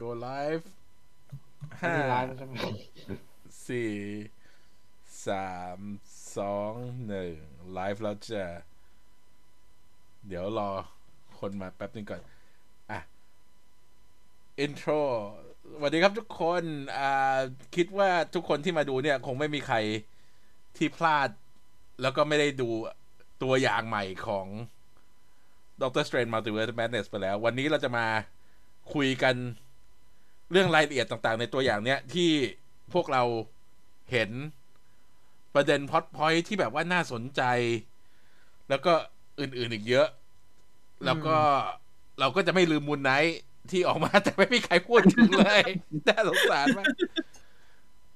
go live ห้าที่ร้านใช่ไหมสี่สามสองหนึ่งไลฟ์แล้วจะเดี๋ยวรอคนมาแป๊บนึงก่อน อะ อินโทรสวัสดีครับทุกคน อ่า คิดว่าทุกคนที่มาดูเนี่ย คงไม่มีใครที่พลาด แล้วก็ไม่ได้ดูตัวอย่างใหม่ของ Doctor Strange Multiverse of Madness ไปแล้ว วันนี้เราจะมาคุยกัน เรื่องรายละเอียดต่างๆ ในตัวอย่างเนี้ยที่พวกเราเห็นประเด็น plot point ที่แบบว่าน่าสนใจ แล้วก็อื่นๆอีกเยอะ แล้วก็เราก็จะไม่ลืม Moon Knight ที่ออกมาแต่ไม่มีใครพูดถึงเลยน่าสงสารมาก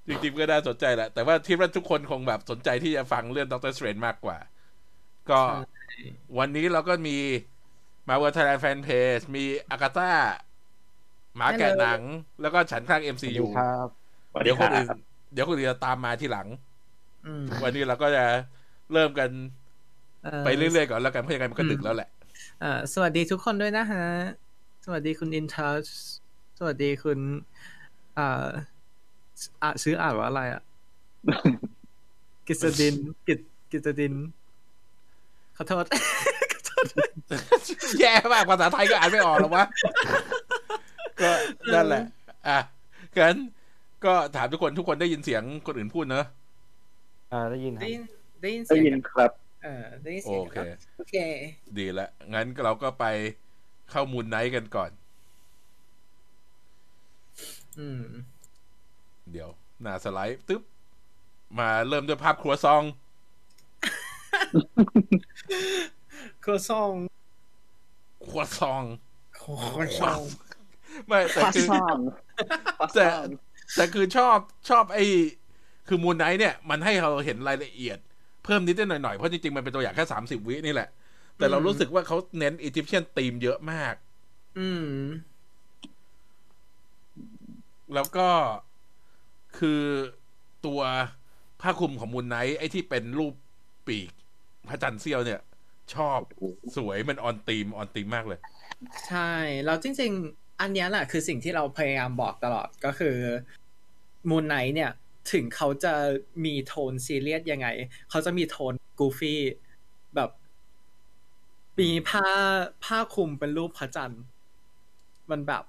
จริงๆก็น่าสนใจแหละ แต่ว่าที่ว่าทุกคนคงแบบสนใจที่จะฟังเรื่อง Doctor Strange มากกว่า ก็วันนี้เราก็มีมาเวอร์ไทยแลนด์แฟนเพจมีอากาตา หมาแกะหนัง แล้วก็ฉันข้างสวัส MCU ดีครับสวัสดีเดี๋ยวคคนรัอื่นบเดี๋ยวคนอื่นจะตามมาทีหลังอืมวันนี้เราก็จะเริ่มกันเอ่อไปเรื่อยๆก่อนแล้วกันเพราะยังไงมันก็ดึกแล้วแหละอ่าสวัสดีทุกคนด้วยนะฮะ สวัสดีคุณอินทัชสวัสดีคุณอ่าอ่าชื่ออ่านว่าอะไรอะ กิษดิน กิจกิษดินขอโทษขอโทษ แย่มากภาษาไทยก็อ่านไม่ออกหรอกวะ ก็นั่นแหละ อะงั้นก็ถามทุกคนทุกคนได้ยินเสียงคนอื่นพูดเนอะอ่าได้ยินคได้รับยินได้ยินได้เสียงยินครับเออได้ยินโอเสียงเคครับโอเค ดีละงั้นเราก็ไปเข้ามูลไนท์กันก่อน อืม เดี๋ยว หน้าสไลด์ตึ๊บมาเริ่มด้วยภาพครัวซอง ครัวซอง ครัวซองครัวซอง ไม่แต่ฟาคือซ่องฟาแต่ซ่องแต่คือชอบชอบไอ้คือมูลไนท์เนี่ย มันให้เราเห็นรายละเอียด เพิ่มนิดๆหน่อยๆ เพราะจริงๆ มันเป็นตัวอย่างแค่สามสิบวินี่แหละ แต่เรารู้สึกว่าเขาเน้นอียิปเชียนธีมเยอะมาก อืม แล้วก็คือตัวผ้าคลุมของ Moon Knight ไอ้ที่เป็นรูปปีกพระจันทร์เสี้ยวเนี่ย ชอบสวยมัน on theme on theme มากเลย ใช่แล้วจริงๆ อันนี้แหละคือสิ่งที่เราพยายามบอกตลอดก็คือ Moon Knight เนี่ย ถึงเขาจะมีโทนซีเรียสยังไง เขาจะมีโทนกูฟี่แบบมีผ้าผ้าคลุมเป็นรูปพระจันทร์มันแบบ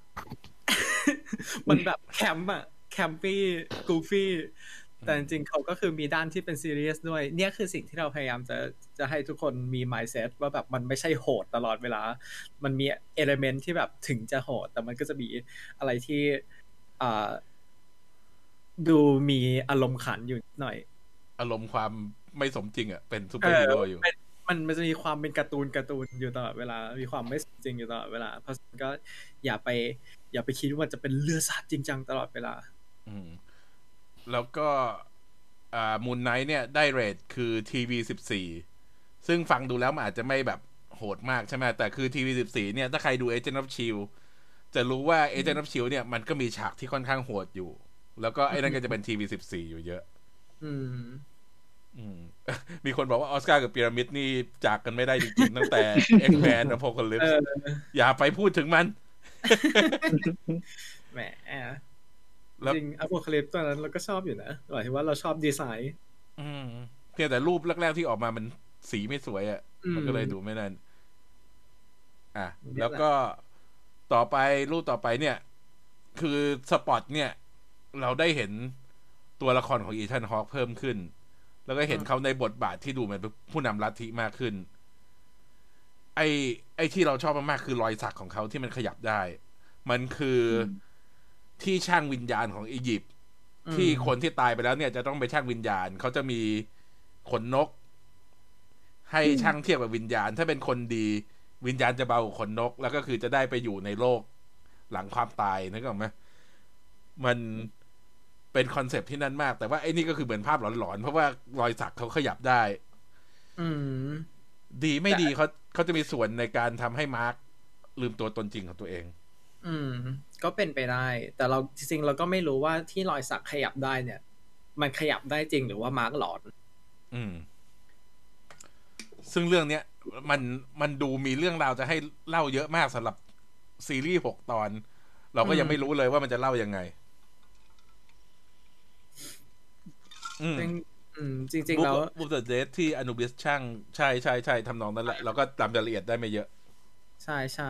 มันแบบแคมป์อะ campy goofy แต่จริงๆเขาก็คือมีด้านที่เป็นซีเรียสด้วย เนี่ยคือสิ่งที่เราพยายามจะจะให้ทุกคนมี mindset ว่าแบบมันไม่ใช่โหดตลอดเวลา มันมี element ที่แบบถึงจะโหด แต่มันก็จะมีอะไรที่อ่าดูมีอารมณ์ขันอยู่หน่อย อารมณ์ความไม่สมจริงอะเป็นซูเปอร์ฮีโร่อยู่เป็นมันมันจะมีความเป็นการ์ตูนการ์ตูนอยู่ตลอดเวลา มีความไม่จริงอยู่ตลอดเวลา เพราะฉะนั้นก็อย่าไป อย่าไปคิดว่ามันจะเป็นเลือดสาดจริงจังตลอดเวลา อืม แล้วก็อ่า Moon Knight เนี่ยได้เรทคือทีวีสิบสี่ซึ่งฟังดูแล้วมันอาจจะไม่แบบโหดมากใช่ไหมแต่คือทีวีสิบสี่เนี่ย ถ้าใครดู Agent of Shield จะรู้ว่า Agent of Shield เนี่ยมันก็มีฉากที่ค่อนข้างโหดอยู่ แล้วก็ไอ้นั่นก็จะเป็นทีวีสิบสี่อยู่เยอะ อืมอืมมีคนบอกว่าออสการ์กับพีระมิดนี่จากกันไม่ได้จริงๆ ตั้งแต่ X-Men Apocalypse เอออย่าไปพูดถึงมันแหมแล้ว จริงอ p o คลิปตัวนั้นเราก็ชอบอยู่นะหมายถึงว่าเราชอบดีไซน์อืมเพียงแต่รูปแรกๆที่ออกมามันสีไม่สวยอะ่ะอืมมันก็เลยดูไม่นั่นอะเนี่ยแหละแล้วก็ต่อไปรูปต่อไปเนี่ย คือสปอตเนี่ย เราได้เห็นตัวละครของอีธานฮอคเพิ่มขึ้น แล้วก็เห็นเขาในบทบาทที่ดูเหมือนเป็นผู้นำลัทธิมากขึ้น ไอ้ไอ้ที่เราชอบมากๆคือรอยสักของเขาที่มันขยับได้ มันคืออ ที่ช่างวิญญาณของอียิปต์ที่คนที่ตายไปแล้วเนี่ยจะต้องไปช่างวิญญาณเขาจะมีขนนก ให้ช่างเทียบกับวิญญาณ ถ้าเป็นคนดีวิญญาณจะเบากว่าขนนก แล้วก็คือจะได้ไปอยู่ในโลกหลังความตายนึกออกไหมมันเป็นคอนเซปต์ที่นั่นมาก แต่ว่าไอ้นี่ก็คือเหมือนภาพหลอนๆ เพราะว่ารอยสักเขาขยับได้ อืม ดีไม่ดีเขาเขาจะมีส่วนในการทำให้มาร์คลืมตัวตนจริงของตัวเอง อืม ก็เป็นไปได้ แต่เราจริงๆเราก็ไม่รู้ว่าที่รอยสักขยับได้เนี่ย มันขยับได้จริงหรือว่ามาร์กหลอน อืม ซึ่งเรื่องเนี้ยมันมันดูมีเรื่องราวจะให้เล่าเยอะมากสำหรับซีรีส์หกตอน เราก็ยังอืมไม่รู้เลยว่ามันจะเล่ายังไงอืมจริงอืมจริงบุ๊ๆแล้วบุ๊เดอะเดทที่อนุบิสช่าง ใช่ใช่ใช่ทำนองนั้นแหละ เราก็จำรายละเอียดได้ไม่เยอะ ใช่ใช่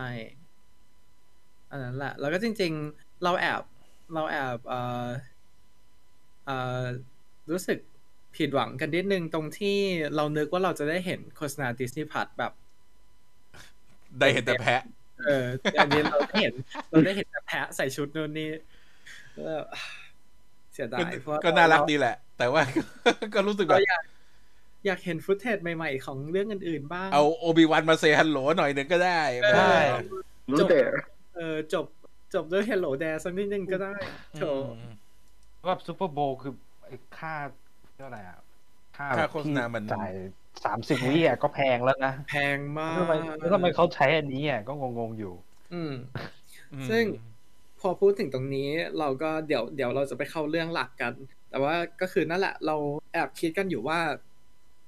อันนั้นแหละ แล้วก็จริง ๆ เราแอบเราแอบเอ่อเอ่อรู้สึกผิดหวังกันนิดนึงตรงที่เรานึกว่าเราจะได้เห็นโฆษณาดิสนีย์พัทแบบ ได้เห็นแต่แพะ เออแต่อันนี้เราได้เห็นเราได้เห็นแต่แพะใส่ชุดนู่นนี่แล้วแบบเสียดายเพราะก็น่ารักดีแหละ แต่ว่าก็รู้สึกแบเราบอยากอยากเห็นฟุตเทจใหม่ๆ ของเรื่องอื่นๆบ้าง เอาโอบิวันมาเซฮัลโหลหน่อยหนึ่งก็ได้เออใช่จบ เออจบจบด้วย Hello There สักนิดนึงก็ได้โถอืมว่าซูเปอร์โบว์คือไอ้ค่าเท่าไหร่อะค่าค่าโฆษณามันจ่ายสามสิบวิอะก็แพงแล้วนะ แพงมากทำไมแล้วทำไมเขาใช้อันนี้อะก็งงๆอยู่อืมอืม ซึ่งพอพูดถึงตรงนี้เราก็เดี๋ยวเดี๋ยวเราจะไปเข้าเรื่องหลักกัน แต่ว่าก็คือนั่นแหละ เราแอบคิดกันอยู่ว่า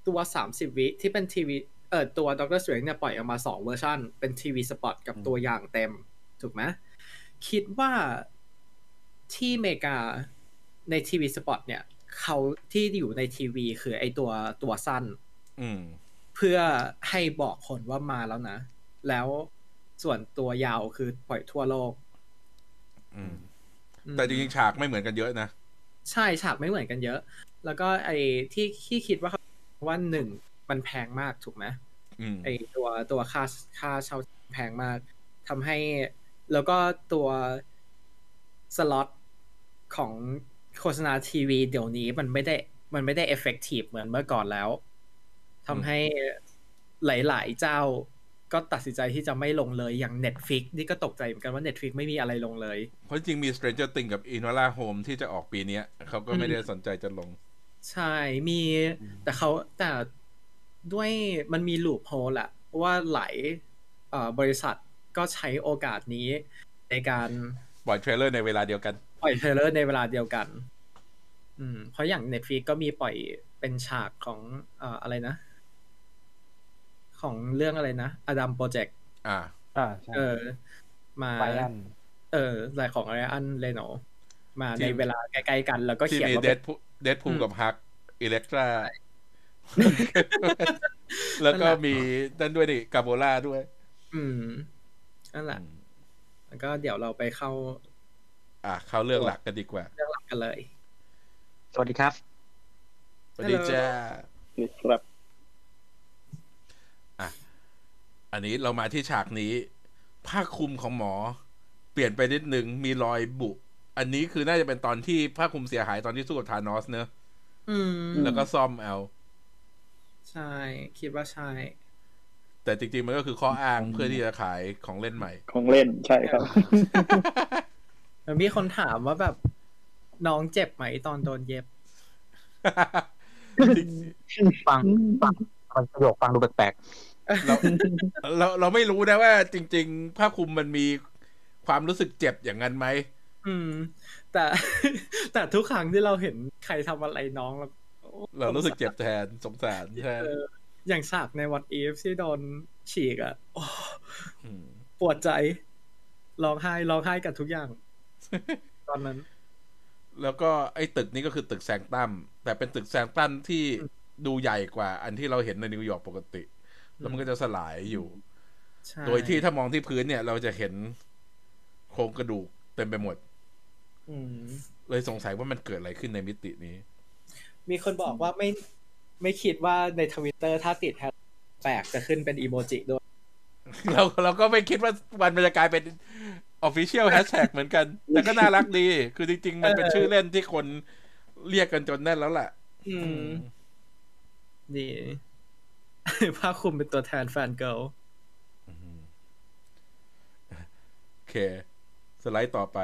ตัวสามสิบวิที่เป็นทีวีเออตัว Doctor Strange เนี่ยปล่อยออกมาสองเวอร์ชันเป็น TV spot กับอืมตัวอย่างเต็ม ถูกไหมคิดว่าที่อเมริกาใน TV spot เนี่ยเขาที่อยู่ในทีวีคือไอตัวตัวสั้นอืมเพื่อให้บอกคนว่ามาแล้วนะ แล้วส่วนตัวยาวคือปล่อยทั่วโลกอืมอืมแต่จริงๆฉากไม่เหมือนกันเยอะนะ ใช่ฉากไม่เหมือนกันเยอะ แล้วก็ไอ้ที่ที่คิดว่าว่าหนึ่งมันแพงมากถูกไหมอืมไอ้ตัวตัวค่าค่าเช่าแพงมากทำให้ แล้วก็ตัวสล็อตของโฆษณาทีวีเดี๋ยวนี้มันไม่ได้มันไม่ได้ effective เหมือนเมื่อก่อนแล้วทำให้หลาย ๆ เจ้าก็ตัดสินใจที่จะไม่ลงเลยอย่าง Netflix นี่ก็ตกใจเหมือนกันว่า Netflix ไม่มีอะไรลงเลย เพราะจริงๆมี Stranger Things กับ Enola Holmes ที่จะออกปีเนี้ยเขาก็ไม่ได้สนใจจะลง ใช่มีแต่เขาแต่ด้วยมันมี loophole อะว่าหลายเอ่อบริษัท ก็ใช้โอกาสนี้ในการปล่อย trailer ในเวลาเดียวกัน ปล่อย trailer ในเวลาเดียวกัน อืม เพราะอย่าง Netflix ก็มีปล่อยเป็นฉากของเอ่ออะไรนะ ของเรื่องอะไรนะ Adam Projectอ่า อ่าใช่เออ มาไบอันเออรายของไรอันเลโนมาที่ในเวลาใกล้ๆกัน แล้วก็ที่เขียนมีว่าเดเป็นดพูเดดพูอืมกับฮักอิเล็กตราแล้วก็มีนั่นด้วยนี่กาโบล่าด้วย อืม นั่นแหละ แล้วก็เดี๋ยวเราไปเข้า อะเข้าเรื่องหลักกันดีกว่า เรื่องหลักกันเลย สวัสดีครับ สวัสดีจ้าครับอันนี้เรามาที่ฉากนี้ ผ้าคลุมของหมอ เปลี่ยนไปนิดนึง มีรอยบุ อันนี้คือน่าจะเป็นตอนที่ผ้าคลุมเสียหายตอนที่สู้กับธานอสเนอะอืมแล้วก็ซ่อมเอา ใช่ คิดว่าใช่ แต่จริงๆ มันก็คือข้ออ้างเพื่อที่จะขายของเล่นใหม่ ของเล่นใช่ครับแล้วมีคนถามว่าแบบ น้องเจ็บไหมตอนโดนเย็บ ฟังฟังมันประโยคฟังดูแปลกเราเราเราไม่รู้นะว่า จริง ๆ ผ้าคลุมมันมีความรู้สึกเจ็บอย่างนั้นไหมอืม แต่แต่ทุกครั้งที่เราเห็นใครทำอะไรน้องเราเรารู้สึกเจ็บแทนสงสารแทนเอออย่างฉากในวัดอีฟที่โดนฉีกอะโอ้มปวดใจร้องไห้ร้องไห้กับทุกอย่าง ตอนนั้น แล้วก็ไอ้ตึกนี้ก็คือตึกแซงตัมแต่เป็นตึกแซงตัมที่ดูใหญ่กว่า อันที่เราเห็นในนิวยอร์กปกติ แล้วมันก็จะสลายอยู่ใช่โดยที่ถ้ามองที่พื้นเนี่ย เราจะเห็นโครงกระดูกเต็มไปหมดอืมเลยสงสัยว่ามันเกิดอะไรขึ้นในมิตินี้ มีคนบอกว่าไม่ ไม่คิดว่าในทวิตเตอร์ถ้าติดแฮชแปลกจะขึ้นเป็นอีโมจิด้วย เราเราก็ไม่คิดว่าวันมันจะกลายเป็น Official Hashtag เหมือนกัน แต่ก็น่ารักดี คือจริง ๆ มันเป็นเออชื่อเล่นที่คนเรียกกันจนแน่นแล้วล่ะ อืม ดีผ้าคลุมเป็นตัวแทนแฟนเกิลโอเค สไลด์ต่อไป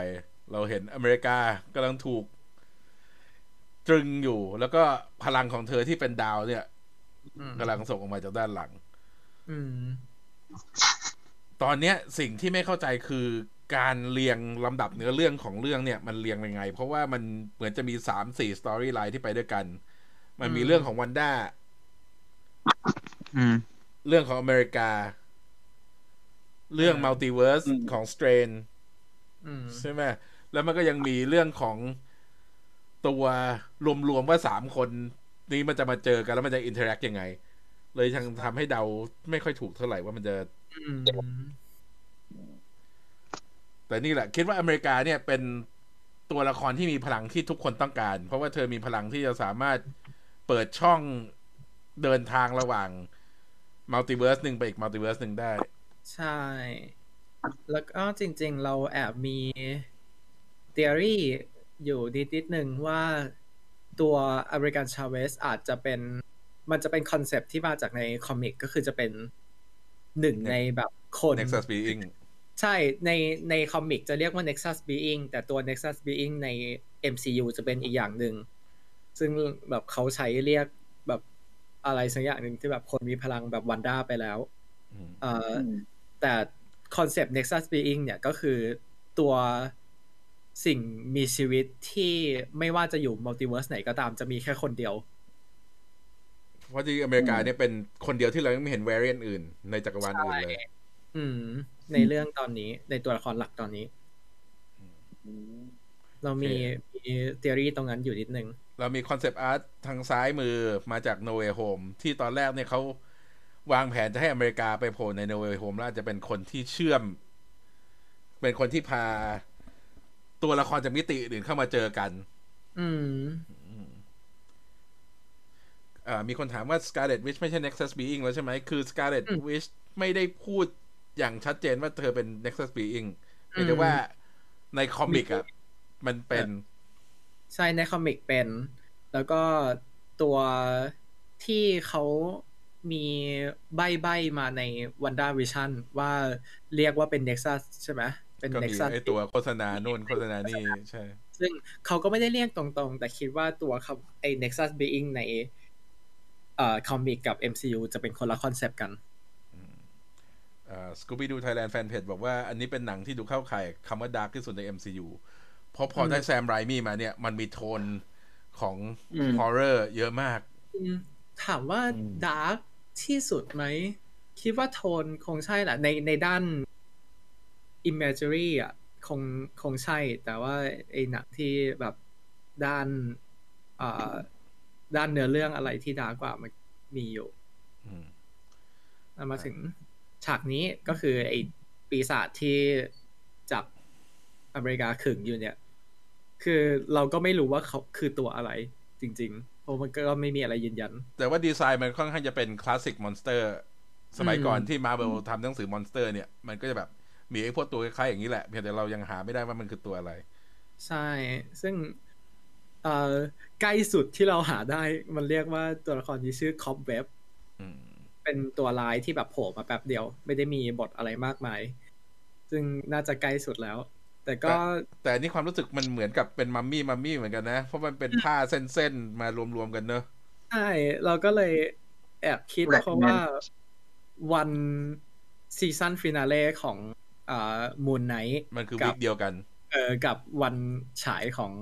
เราเห็นอเมริกากำลังถูก ตรึงอยู่ แล้วก็พลังของเธอที่เป็นดาวเนี่ยกำลังส่งออกมาจากด้านหลังอืมตอนเนี้ยสิ่งที่ไม่เข้าใจคือการเรียงลำดับเนื้อเรื่องของเรื่องเนี่ย มันเรียงยังไง เพราะว่ามันเหมือนจะมีสามสี่ storyline ที่ไปด้วยกัน มันมีอืมเรื่องของวันด้าๆอืมเรื่องของอเมริกา เรื่อง multiverse อืมของ Strangeอืมใช่ไหมแล้วมันก็ยังมีเรื่องของ ตัวรวมๆว่าสามคนนี้มันจะมาเจอกันแล้วมันจะ interact ยังไง เลยทางทำให้เดาไม่ค่อยถูกเท่าไหร่ว่ามันจะแต่นี่แหละ คิดว่าอเมริกาเนี่ยเป็นตัวละครที่มีพลังที่ทุกคนต้องการ เพราะว่าเธอมีพลังที่จะสามารถเปิดช่องเดินทางระหว่าง multiverse หนึ่งไปอีก multiverse หนึ่งได้ ใช่ แล้วก็จริง ๆ เราแอบมี theory อ ยู่นิดนิดๆหนึ่งว่าตัว America Chavez อาจจะเป็นมันจะเป็น concept ที่มาจากใน comic ก็คือจะเป็นหนึ่งในแบบคน Nexus Being ใช่ในใน comic จะเรียกว่า Nexus Being แต่ตัว Nexus Being ใน MCU จะเป็นอีกอย่างหนึ่ง ซึ่งแบบเขาใช้เรียกแบบอะไรสักอย่างหนึ่งที่แบบคนมีพลังแบบวันด้าไปแล้วอืมเอ่ออแต่ concept Nexus Being เนี่ยก็คือตัว สิ่งมีชีวิตที่ไม่ว่าจะอยู่ multiverse ไหนก็ตามจะมีแค่คนเดียวเพราะที่อเมริกาเนี่ยเป็นคนเดียวที่เรายังไม่เห็น variant อื่น ในจักรวาลอื่นเลย อืม ในเรื่องตอนนี้ ในตัวละครหลักตอนนี้ เรามีโอเคมีเทอรี่ตรงนั้นอยู่นิดนึง เรามี concept artทางซ้ายมือมาจาก No Way Home ที่ตอนแรกเนี่ยเขาวางแผนจะให้อเมริกาไปโผล่ใน No Way Home แล้วอาจจะเป็นคนที่เชื่อม เป็นคนที่พา ตัวละครจากมิติอื่นเข้ามาเจอกัน อืมอ่ามีคนถามว่า Scarlet Witch ไม่ใช่ Nexus Being แล้วใช่ไหม คือ Scarlet อืม Witch ไม่ได้พูดอย่างชัดเจนว่าเธอเป็น Nexus Being เพียงแต่ว่าใน comic อะมันเป็น ใช่ใน comic เป็น แล้วก็ตัวที่เขามีใบ้ใบ้ๆมาใน WandaVision ว่าเรียกว่าเป็น Nexus ใช่ไหม เป็นก็มี Nexus ไอตัวโฆษณาโน่นโฆษณานี่ใช่ ซึ่งเขาก็ไม่ได้เรียกตรงๆ แต่คิดว่าตัวคำไอ้ Nexus Being ในเอ่อ comic กับ MCU จะเป็นคนละ concept กันScooby-Doo Thailand แฟนเพจบอกว่าอันนี้เป็นหนังที่ดูเข้าข่ายคำว่า dark ที่สุดใน MCU เพราะพอได้ Sam Raimi มาเนี่ย มันมีโทนของอืม horrorอร์เยอะมากอืมถามว่าอืม dark ที่สุดไหม คิดว่าโทนคงใช่แหละในในด้าน imagery อะคงคงใช่ แต่ว่าไอ้หนังที่แบบด้านอ่าด้านเนื้อเรื่องอะไรที่ dark กว่ามันมีอยู่อืมแล้วมาถึงฉากนี้ก็คือไอ้ปีศาจที่จับอเมริกาขึงอยู่เนี่ย คือเราก็ไม่รู้ว่าเขาคือตัวอะไรจริง ๆ เพราะมันก็ไม่มีอะไรยืนยัน แต่ว่าดีไซน์มันค่อนข้างจะเป็น classic monster สมัยก่อนอืมที่มา r v e l ทำหนังสือมอนสเตอร์เนี่ย มันก็จะแบบ มีไอ้พวกตัวคล้ายๆอย่างนี้แหละเพียงแต่เรายังหาไม่ได้ว่ามันคือตัวอะไร ใช่ ซึ่งเอ่อใกล้สุดที่เราหาได้มันเรียกว่าตัวละครที่ชื่อ Cobweb อืมเป็นตัวร้ายที่แบบโผล่มาแป๊บเดียว ไม่ได้มีบทอะไรมากมาย ซึ่งน่าจะใกล้สุดแล้ว แต่ก็แต่อันนี่ความรู้สึกมันเหมือนกับเป็นมัมมี่มัมมี่เหมือนกันนะ เพราะมันเป็นผ้าเส้นๆ มารวมๆกันเนอะใช่เราก็เลยแอบคิด Black เพราะว่าวัน season finale ของ อ่าMoon Knight มันคือ week เดียวกัน เออกับวันฉายของ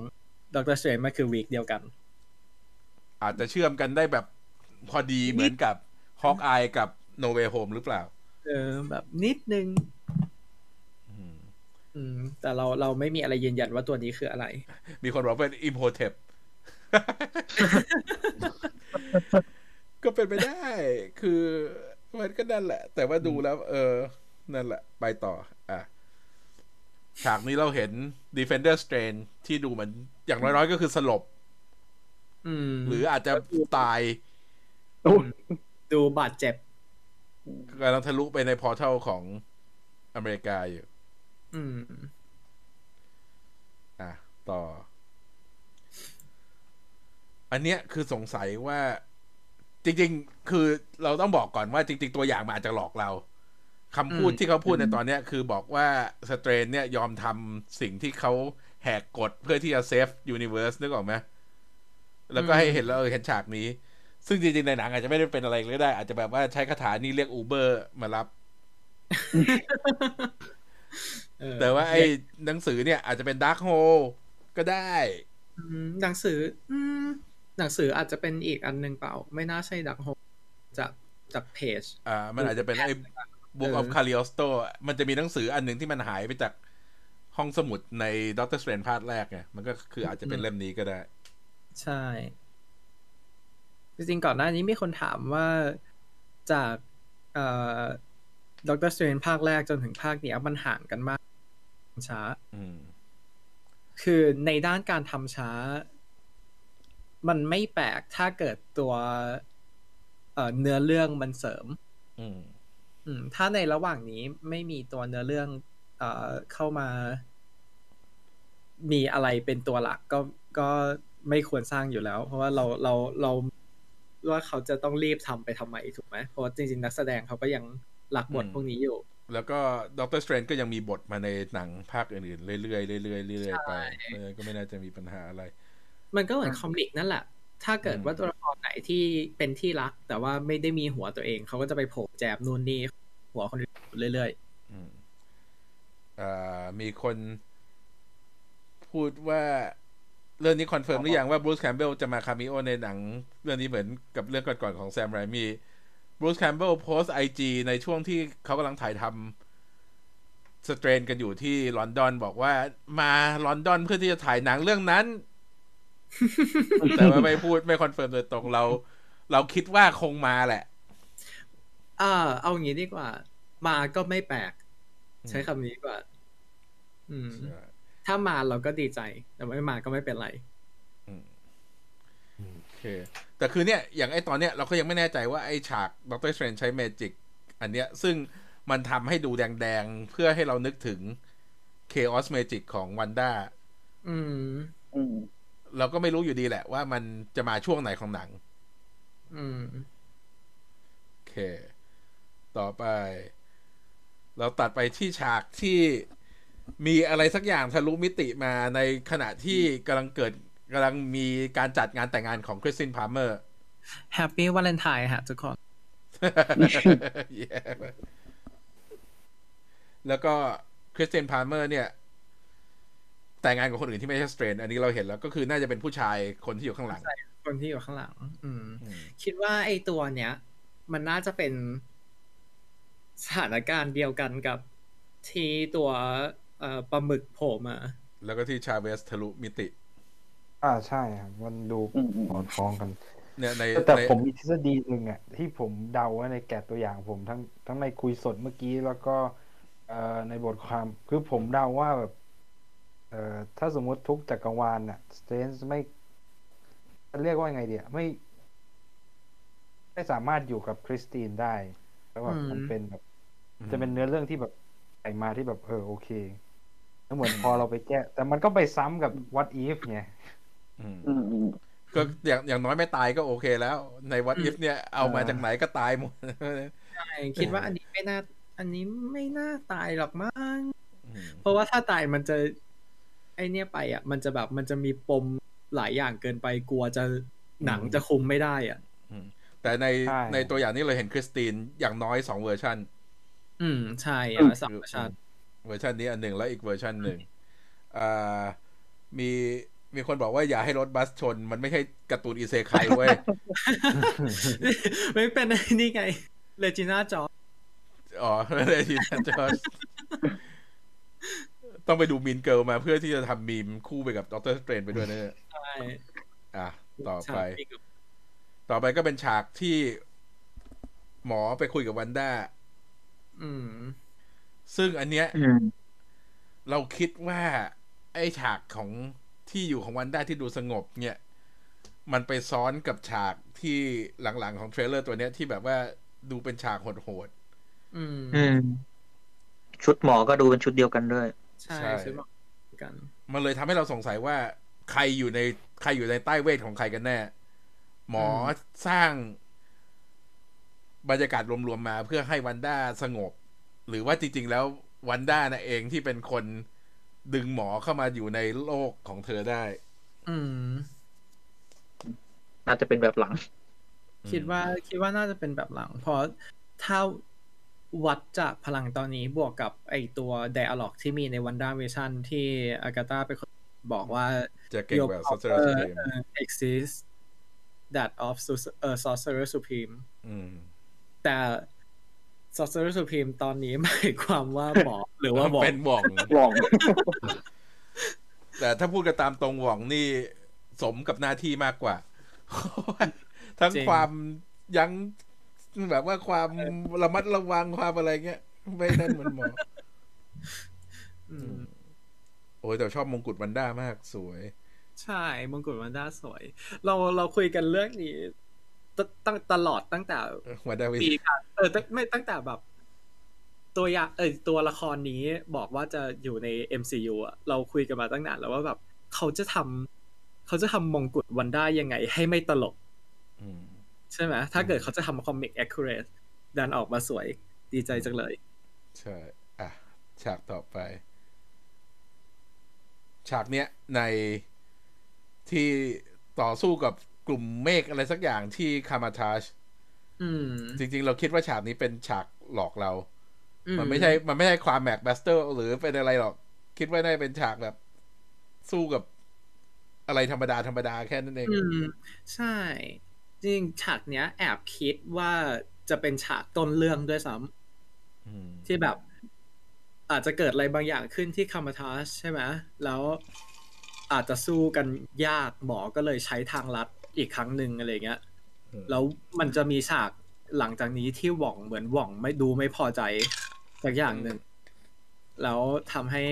Doctor Strange มันคือ week เดียวกัน อาจจะเชื่อมกันได้แบบพอดีเหมือนกับ Hawkeye กับ No Way Home หรือเปล่า เออ แบบนิดนึงอืมอืม แต่เราเราไม่มีอะไรยืนยันว่าตัวนี้คืออะไร มีคนบอกเป็น Imhotepก็เป็นไปได้ คือมันก็นั่นแหละ แต่ว่าดูแล้ว เออ นั่นแหละ ไปต่อ อะ ฉากนี้เราเห็น Defender Strain ที่ดูเหมือน อย่างน้อยๆ ก็คือสลบอืมหรืออาจจะตายโอ้ยดูบาดเจ็บกำลังทะลุไปในพอร์ทัลของอเมริกาอยู่อืมอะ ต่อ อันเนี้ยคือสงสัยว่าจริง ๆ คือเราต้องบอกก่อนว่าจริง ๆ ตัวอย่างมาอาจจะหลอกเรา คำพูดอืมที่เขาพูดในตอนเนี้ยคือบอกว่า Strange เนี่ยยอมทำสิ่งที่เขาแหกกฎเพื่อที่จะ save universe นึกออกไหมแล้วก็ให้เห็นแล้วเออเห็นฉากนี้ ซึ่งจริง ๆ ในหนังอาจจะไม่ได้เป็นอะไรเลยก็ได้ อาจจะแบบว่าใช้คาถานี้เรียก Uber มารับเออแต่ว่าไอ้หนังสือเนี่ยอาจจะเป็นดาร์ h โฮก็ได้อืมหนังสืออืมหนังสืออาจจะเป็นอีกอันหนึ่งเปล่า ไม่น่าใช่ Darkhold จากจากเพจ อ่า มันอาจจะเป็นไอ้ Book of เออ Cagliostro มันจะมีหนังสืออันหนึ่งที่มันหายไปจากห้องสมุดใน Doctor Strange ภาคแรกไงมันก็คืออาจจะเป็นเล่มนี้ก็ได้ ใช่ จริงๆก่อนหน้านี้มีคนถามว่าจากเอ่อด็อกเตอร์สเตรนภาคแรกจนถึงภาคเนี้ยมันห่างกันมากช้าอืมคือในด้านการทำช้า มันไม่แปลกถ้าเกิดตัวเอ่อเนื้อเรื่องมันเสริม อืมอืม ถ้าในระหว่างนี้ไม่มีตัวเนื้อเรื่อง เอ่อเข้ามา มีอะไรเป็นตัวหลักก็ก็ไม่ควรสร้างอยู่แล้ว เพราะว่าเราเราเราว่าเขาจะต้องรีบทำไปทำไมถูกไหมเพราะว่าจริงๆ นักแสดงเขาก็ยังรักบทอืมพวกนี้อยู่ แล้วก็ Doctor Strange ก็ยังมีบทมาในหนังภาคอื่นๆ เรื่อยๆเรื่อยๆเรื่อยๆไปเพราะฉะนั้นก็ไม่น่าจะมีปัญหาอะไร มันก็เหมือน comic นั่นแหละ ถ้าเกิดอืมว่าตัวละครไหนที่เป็นที่รัก แต่ว่าไม่ได้มีหัวตัวเอง เขาก็จะไปโผล่แจมนู่นนี่หัวคนอื่นเรื่อยอืมอ่ามีคนพูดว่าเรื่องนี้ confirm หรือยังว่า Bruce Campbell จะมา cameo ในหนัง เรื่องนี้เหมือนกับเรื่องก่อนๆของ Sam Raimi Bruce Campbell โพสต์ IG ในช่วงที่เขากำลังถ่ายทำ Strange กันอยู่ที่ลอนดอนบอกว่ามาลอนดอนเพื่อที่จะถ่ายหนังเรื่องนั้น แต่ว่าไม่พูดไม่ confirmร์มโดยตรงเรา เราคิดว่าคงมาแหละๆอ่าเอาอย่างนี้ดีกว่า มาก็ไม่แปลก ใช้คำนี้ดีกว่า อืม ถ้ามาเราก็ดีใจ แต่ไม่มาก็ไม่เป็นไรโอเค แต่คือเนี่ย อย่างไอตอนเนี้ยเราก็ยังไม่แน่ใจว่าไอฉาก Doctor Strange ใช้ magic อันเนี้ย ซึ่งมันทำให้ดูแดงๆ เพื่อให้เรานึกถึง Chaos Magic ของวันด้าอืมอืม เราก็ไม่รู้อยู่ดีแหละว่ามันจะมาช่วงไหนของหนัง อืม โอเค ต่อไป เราตัดไปที่ฉากที่มีอะไรสักอย่างทะลุมิติมาในขณะที่กำลังเกิดกำลังมีการจัดงานแต่งงานของ Christine Palmer Happy Valentine ฮะทุกคนแย่มากแล้วก็ Christine Palmer เนี่ย แต่งงานกับคนอื่นที่ไม่ใช่ Strange อันนี้เราเห็นแล้วก็คือน่าจะเป็นผู้ชายคนที่อยู่ข้างหลัง คนที่อยู่ข้างหลัง อืมอืมคิดว่าไอ้ตัวเนี้ย มันน่าจะเป็นสถานการณ์เดียวกันกับที่ตัวเอ่อปลาหมึกโผล่มา แล้วก็ที่ชาเวสทะลุมิติ อ่าใช่ครับมันดูอืมอืมสอดคล้องกัน เนี่ยในแต่ในผมมีทฤษฎีหนึ่งอะที่ผมเดาไว้ในแกะตัวอย่างผมทั้งทั้งในคุยสดเมื่อกี้แล้วก็ เอ่อในบทความคือผมเดาว่าแบบ เอ่อถ้าสมมุติทุกจักรวาลน่ะสเตนส์ไม่จะเรียกว่าไงเดียไม่ ไม่สามารถอยู่กับคริสตินได้แล้วแบบอืมมันเป็นแบบ จะเป็นเนื้อเรื่องที่แบบใส่มาที่แบบเออโอเคแล้วเหมือนพอเราไปแก้ แต่มันก็ไปซ้ำกับ what if ไงอืมอืมอืมก็อย่างอย่างน้อยไม่ตายก็โอเคแล้ว ในวั t อืม if เนี่ยเอามาอ่าจากไหนก็ตายหมดใช่คิดว่าอันนี้ไม่น่า อันนี้ไม่น่าตายหรอกมั้งอืมเพราะว่าถ้าตายมันจะไอเนี้ยไปอะ มันจะแบบมันจะมีปมหลายอย่างเกินไปกลัวจะหนังจะคุมไม่ได้อะแต่ในใช่ในตัวอย่างนี้เราเห็น Christine อย่างน้อยสองเวอร์ชันอืมใช่อะสามชาติเวอร์ชันนี้อันหนึ่งแล้วอีกเวอร์ชันหนึ่งอ่ามีมีคนบอกว่าอย่าให้รถบัสชน มันไม่ใช่การ์ตูน isekai เว้ยไม่เป็นไอ้นี่ไง Regina Georgeอ๋อไม่ได้ทีนะจอร์จ ต้องไปดู Mean Girls มาเพื่อที่จะทำมีมคู่ไปกับ Doctor Strange ไปด้วยนะเนี่ยใช่อะต่อไปฉากที่กับต่อไปก็เป็นฉากที่หมอไปคุยกับ Wanda อืมซึ่งอันเนี้ยอืมเราคิดว่า ไอ้ฉากของที่อยู่ของ Wanda ที่ดูสงบ เนี่ย มันไปซ้อนกับฉากที่หลังๆของเทรลเลอร์ตัวเนี้ยที่แบบว่าดูเป็นฉากโหดอืมอืมชุดหมอก็ดูเป็นชุดเดียวกันด้วย ใช่ใช่ใช่บอกกันๆมันเลยทำให้เราสงสัยว่า ใครอยู่ในใครอยู่ในใต้เวทของใครกันแน่ หมอสร้างบรรยากาศรวมๆมาเพื่อให้วันด้าสงบ หรือว่าจริง ๆ แล้ววันด้าน่ะเองที่เป็นคนดึงหมอเข้ามาอยู่ในโลกของเธอได้ อืม น่าจะเป็นแบบหลัง คิดว่าคิดว่าน่าจะเป็นแบบหลัง เพราะถ้า วัดจากพลังตอนนี้บวกกับไอตัว dialog ที่มีใน Wanda Vision ที่อากาตาเป็นคนบอกว่าจะเก่ง your แบบ power Sorcerer Supreme uh, exists that of Sus- เอ่อ sorcerer supreme อืมแต่ Sorcerer Supreme ตอนนี้หมายความว่าหมอหรือว่าหมอเป็นหว่องหว่องแต่ถ้าพูดกันตามตรงหว่องนี่สมกับหน้าที่มากกว่า ทั้งจริงความยั้ง แบบว่าความระมัดระวังความอะไรเงี้ย ไม่นั่นเหมือนหมออืมโอ้ยแต่ชอบมงกุฎวันด้ามากสวย ใช่มงกุฎวันด้าสวย เราเราคุยกันเรื่องนี้ตตั้งตลอดตั้งแต่วันด้าวิปีการเออตั้งไม่ตั้งแต่แบบ ตัวอย่างเออตัวละครนี้บอกว่าจะอยู่ใน MCU อะเราคุยกันมาตั้งนานแล้วว่าแบบ เขาจะทำเขาจะทำมงกุฎวันด้ายังไง ให้ไม่ตลกอืม ใช่ไหมถ้าเกิดเขาจะทำคอมิก accurate ดันออกมาสวยดีใจจังเลย ใช่ อะ ฉากต่อไป ฉากเนี้ยในที่ต่อสู้กับกลุ่มเมฆอะไรสักอย่างที่คามาทาชอืมจริง ๆ เราคิดว่าฉากนี้เป็นฉากหลอกเราอืมันไม่ใช่ มันไม่ใช่ความแม็กแบสเตอร์ หรือเป็นอะไรหรอก คิดว่าน่าจะเป็นฉากแบบ สู้กับอะไรธรรมดาธรรมดาแค่นั้นเองอืมใช่ จริงฉากเนี้ย แอบคิดว่าจะเป็นฉากต้นเรื่องด้วยซ้อืมำที่แบบ อาจจะเกิดอะไรบางอย่างขึ้นที่คามาทาสใช่ไหมแล้วอาจจะสู้กันยากหมอก็เลยใช้ทางลัดอีกครั้งหนึ่งอะไรเงี้ยอืมแล้วมันจะมีฉากหลังจากนี้ที่หว่องเหมือนหว่องไม่ดูไม่พอใจสักอย่างหนึ่งแล้วทำให้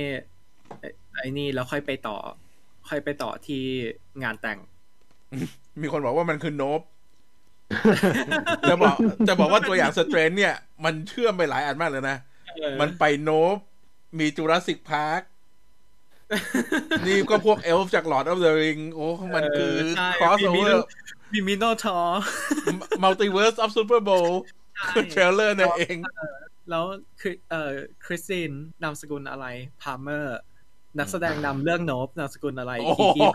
ไอ้ไอ้นี่แล้วค่อยไปต่อ ค่อยไปต่อที่งานแต่ง มีคนบอกว่ามันคือโนบ จะบอกจะบอกว่าตัวอย่างสเตรนเนี่ย มันเชื่อมไปหลายอันมากเลยนะ มันไปโนบมีจูราสสิกพาร์คนี่ก็พวกเอลฟ์จาก Lord of the Ring โอ้ มันคือใช่ crossover มีมิโนทอร์ multiverse of Super Bowl คือเทรลเลอร์นั่นเอง แล้วคือเอ่อคริสตินนามสกุลอะไรพาร์เมอร์นักแสดงนำเรื่องโนบนามสกุลอะไรโอ้โหกีกี้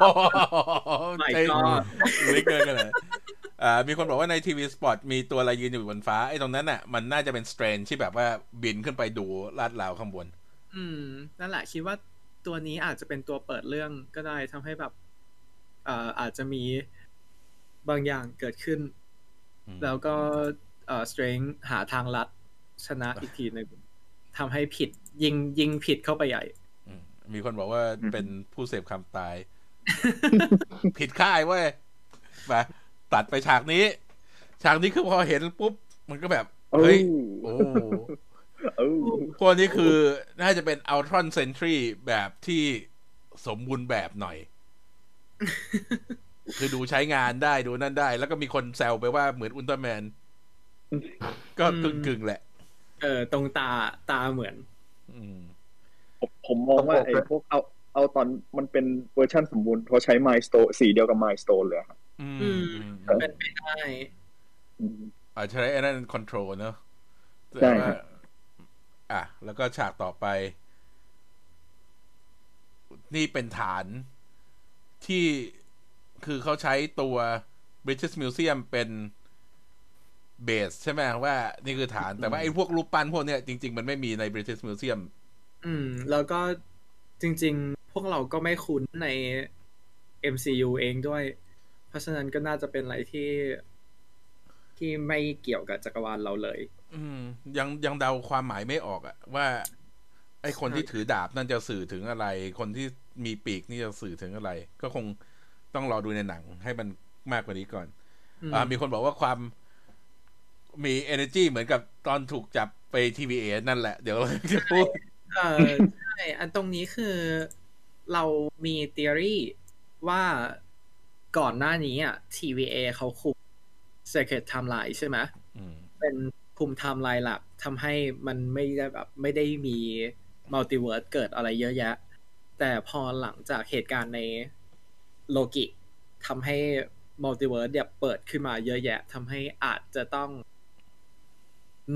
My ใจ God ไม่เกินกันเลยอ่า มีคนบอกว่าในทีวีสปอตมีตัวอะไรยืนอยู่บนฟ้าไอ้ตรงนั้นน่ะ มันน่าจะเป็นสเตรนที่แบบว่าบินขึ้นไปดูลาดราวข้างบน อืม นั่นแหละคิดว่าตัวนี้อาจจะเป็นตัวเปิดเรื่องก็ได้ทำให้แบบเอ่ออาจจะมีบางอย่างเกิดขึ้นอืมแล้วก็เอ่อสเตรนหาทางลัดชนะอีกทีหนึ่งทำให้ผิดยิงยิงผิดเข้าไปใหญ่อืมมีคนบอกว่าอืมเป็นผู้เสพความตาย ผิดค่ายเว้ยไป ตัดไปฉากนี้ ฉากนี้คือพอเห็นปุ๊บ มันก็แบบเอ้เฮ้ยโอ้เอ้ยพวกนี้คือน่าจะเป็น Ultron Sentry แบบที่สมบูรณ์แบบหน่อย คือดูใช้งานได้ดูนั่นได้ แล้วก็มีคนแซวไปว่าเหมือนอุลตร้าแมน ก็อืกึ่งมกึ่งๆแหละ เออ ตรงตาตาเหมือนอืมผมผมมองว่าไอ้พวก Ultron มันเป็นเวอร์ชันสมบูรณ์เขาใช้ไม s สโตสีเดียวกับไม s สโตเลยครับ อืมอืมอืมเป็นไปได้อืมอาจจะใช้ไอ้นั่นคอนโทรลเนอะใช่แต่ครัว่าบอะ แล้วก็ฉากต่อไป นี่เป็นฐานที่คือเขาใช้ตัว British Museum เป็นเบสใช่ไหมว่านี่คือฐานแต่ว่าไอ้พวกรูปปั้นพวกเนี้ยจริง ๆ มันไม่มีใน British Museum อืม แล้วก็จริง ๆ พวกเราก็ไม่คุ้นใน MCU เองด้วย เพราะฉะนั้นก็น่าจะเป็นอะไรที่ ที่ไม่เกี่ยวกับจักรวาลเราเลย อืม ยังยังเดาความหมายไม่ออกอะว่า ไอ้คนที่ถือดาบนั่นจะสื่อถึงอะไร คนที่มีปีกนี่จะสื่อถึงอะไร ก็คงต้องรอดูในหนังให้มันมากกว่านี้ก่อนอืมอ่า มีคนบอกว่าความมี energy เหมือนกับตอนถูกจับไป TVA นั่นแหละ เดี๋ยวเราจะพูดเออใช่ อันตรงนี้คือเรามี theory ว่า ก่อนหน้านี้อะ TVA เขาคุม Sacred Timeline ใช่ไหมอืมเป็นคุมไทม์ไลน์หลักทำให้มันไม่ได้แบบไม่ได้มี multiverse เกิดอะไรเยอะแยะ แต่พอหลังจากเหตุการณ์ในโลกิทำให้ multiverse เนี่ยเปิดขึ้นมาเยอะแยะทำให้อาจจะต้อง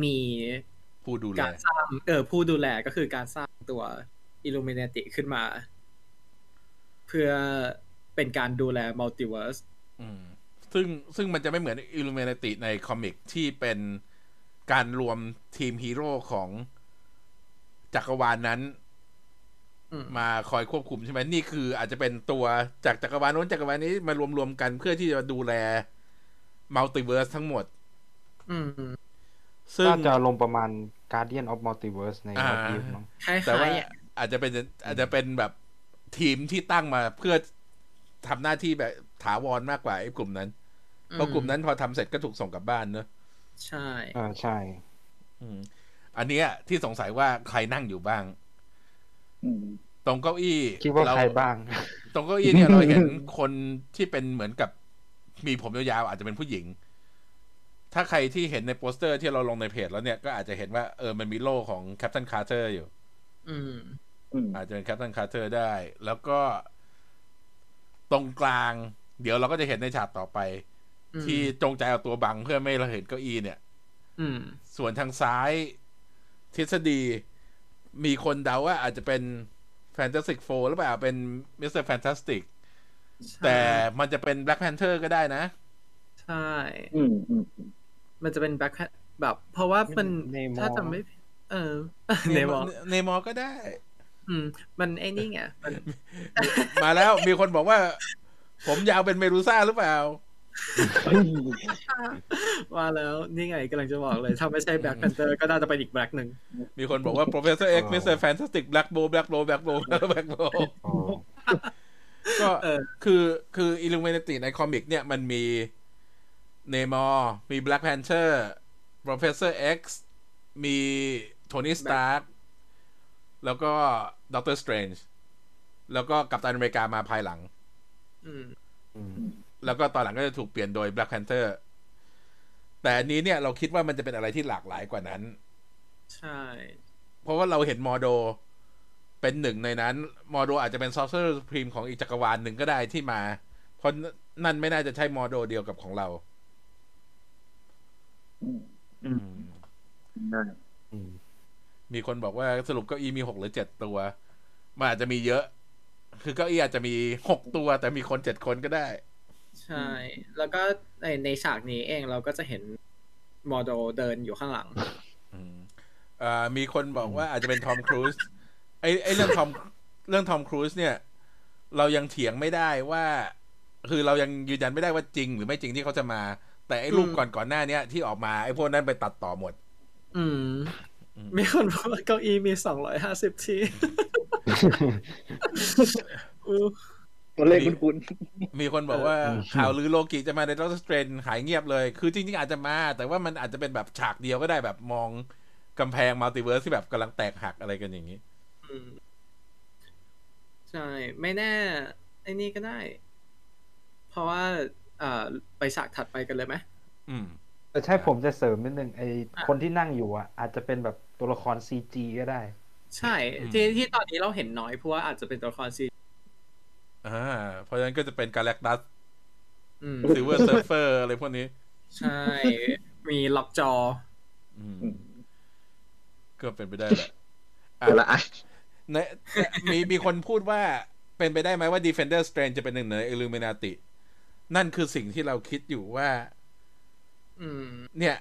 มีผู้ดูแลการสร้างเออผู้ดูแลก็คือการสร้างตัวอิลูมิน a ติขึ้นมา เพื่อ เป็นการดูแล multiverse อืมซึ่งซึ่งมันจะไม่เหมือน Illuminati ใน comic ที่เป็นการรวมทีมฮีโร่ของจักรวาลนั้นอืมมาคอยควบคุมใช่ไหมนี่คืออาจจะเป็นตัวจากจักรวาลโน้นจักรวาลนี้มารวมๆกันเพื่อที่จะดูแลmultiverse ทั้งหมดอืมซึ่งน่าจะลงประมาณ Guardian of Multiverse ในอ่า What If มั้งคล้ายแต่ว่าๆอะอาจจะเป็นอาจจะเป็นแบบทีมที่ตั้งมาเพื่อ ทำหน้าที่แบบถาวรมากกว่าไอ้กลุ่มนั้น เพราะกลุ่มนั้นพอทำเสร็จก็ถูกส่งกลับบ้านเนอะใช่อ่าใช่ อืมอันเนี้ยที่สงสัยว่าใครนั่งอยู่บ้างอืมตรงเก้าอี้คิดว่าใครบ้าง ตรงเก้าอี้เนี่ยเราเห็นคนที่เป็นเหมือนกับมีผมยาวๆอาจจะเป็นผู้หญิง ถ้าใครที่เห็นในโปสเตอร์ที่เราลงในเพจแล้วเนี่ยก็อาจจะเห็นว่าเออมันมีโล่ของ Captain Carter อยู่ อืมอืมอาจจะเป็น Captain Carter ได้ แล้วก็ ตรงกลาง เดี๋ยวเราก็จะเห็นในฉากต่อไปอืมที่จงใจเอาตัวบังเพื่อไม่ให้เราเห็นเก้าอี้เนี่ยอืมส่วนทางซ้าย ทฤษฎีมีคนเดาว่าอาจจะเป็น Fantastic Four หรือเปล่าเป็น Mr. Fantastic ใช่แต่มันจะเป็น Black Panther ก็ได้นะ ใช่อืมอืมมันจะเป็น Black แบบ เพราะว่ามัน Namor ถ้าจำไม่ผิดเออ Namor Namor ก็ได้ อืม มันไอ้นี่ไงมันมาแล้วมีคนบอกว่า ผมยาวเป็นเมรูซ่าหรือเปล่า ว่าแล้วนี่ไงกำลังจะบอกเลย ถ้าไม่ใช่ Black Panther ก็น่าจะเป็นอีก Black หนึ่ง มีคนบอกว่า Professor X Mr. Fantastic Black Bolt Black Bolt Black Bolt Black Bolt อ๋อก็เออคือคือ Illuminati ใน comic เนี่ยมันมี Namor มี Black Panther Professor X มี Tony Stark แล้วก็ Doctor Strange แล้วก็ Captain America มาภายหลังอืมอืมแล้วก็ตอนหลังก็จะถูกเปลี่ยนโดย Black Panther แต่อันนี้เนี่ยเราคิดว่ามันจะเป็นอะไรที่หลากหลายกว่านั้น ใช่ เพราะว่าเราเห็นมอโดเป็นหนึ่งในนั้น มอโดอาจจะเป็นซอ r เซอร์พรีมของอีกจักรวาลหนึ่งก็ได้ที่มา เพราะนั่นไม่น่าจะใช่มอโดเดียวกับของเรา อืมอืมได้อืม มีคนบอกว่าสรุปเก้าอี้มีหกหรือเจ็ดตัว มันอาจจะมีเยอะ คือเก้าอี้อาจจะมีหกตัว แต่มีคนเจ็ดคนก็ได้ ใช่ แล้วก็ในในฉากนี้เองเราก็จะเห็นโมโดเดินอยู่ข้างหลังอืมอ่ามีคนบอกว่าอาจจะเป็นทอมครูซไอไอเรื่องทอมเรื่องทอมครูซเนี่ย เรายังเถียงไม่ได้ว่า คือเรายังยืนยันไม่ได้ว่าจริง หรือไม่จริงที่เขาจะมา แต่ไอ้รูปอืมก่อนก่อนหน้าเนี้ยที่ออกมาไอ้พวกนั้นไปตัดต่อหมด อืมอื มมีคนบอกว่าเก้าอี้มีสองร้อยห้าสิบที่อู้ตัวเลขคุ้นมีคนบอกว่าเออข่าวลือโลกิจะมาใน Dr. Strange หายเงียบเลย คือจริงๆอาจจะมา แต่ว่ามันอาจจะเป็นแบบฉากเดียวก็ได้แบบมองกำแพง multiverse ที่แบบกำลังแตกหักอะไรกันอย่างนี้อืมใช่ ไม่แน่ไอ้นี่ก็ได้ เพราะว่าอ่าไปฉากถัดไปกันเลยไหมอืมแต่ใช่ผมจะเสริมนิดนึงไออะคนที่นั่งอยู่อะ อาจจะเป็นแบบ ตัวละคร CG ก็ได้ ใช่อืมที่ที่ตอนนี้เราเห็นน้อยเพราะว่าอาจจะเป็นตัวละคร Cอ่าเพราะฉะนั้นก็จะเป็น Galactus อืม Silver Surfer อะไรพวกนี้ ใช่ มีล็อกจออืมๆอืมก็เป็นไปได้แหละอะเดี๋ยวละอะในมีมีคนพูดว่าเป็นไปได้ไหมว่า Defender Strange จะเป็นหนึ่งใน Illuminati นั่นคือสิ่งที่เราคิดอยู่ว่าอืมเนี่ย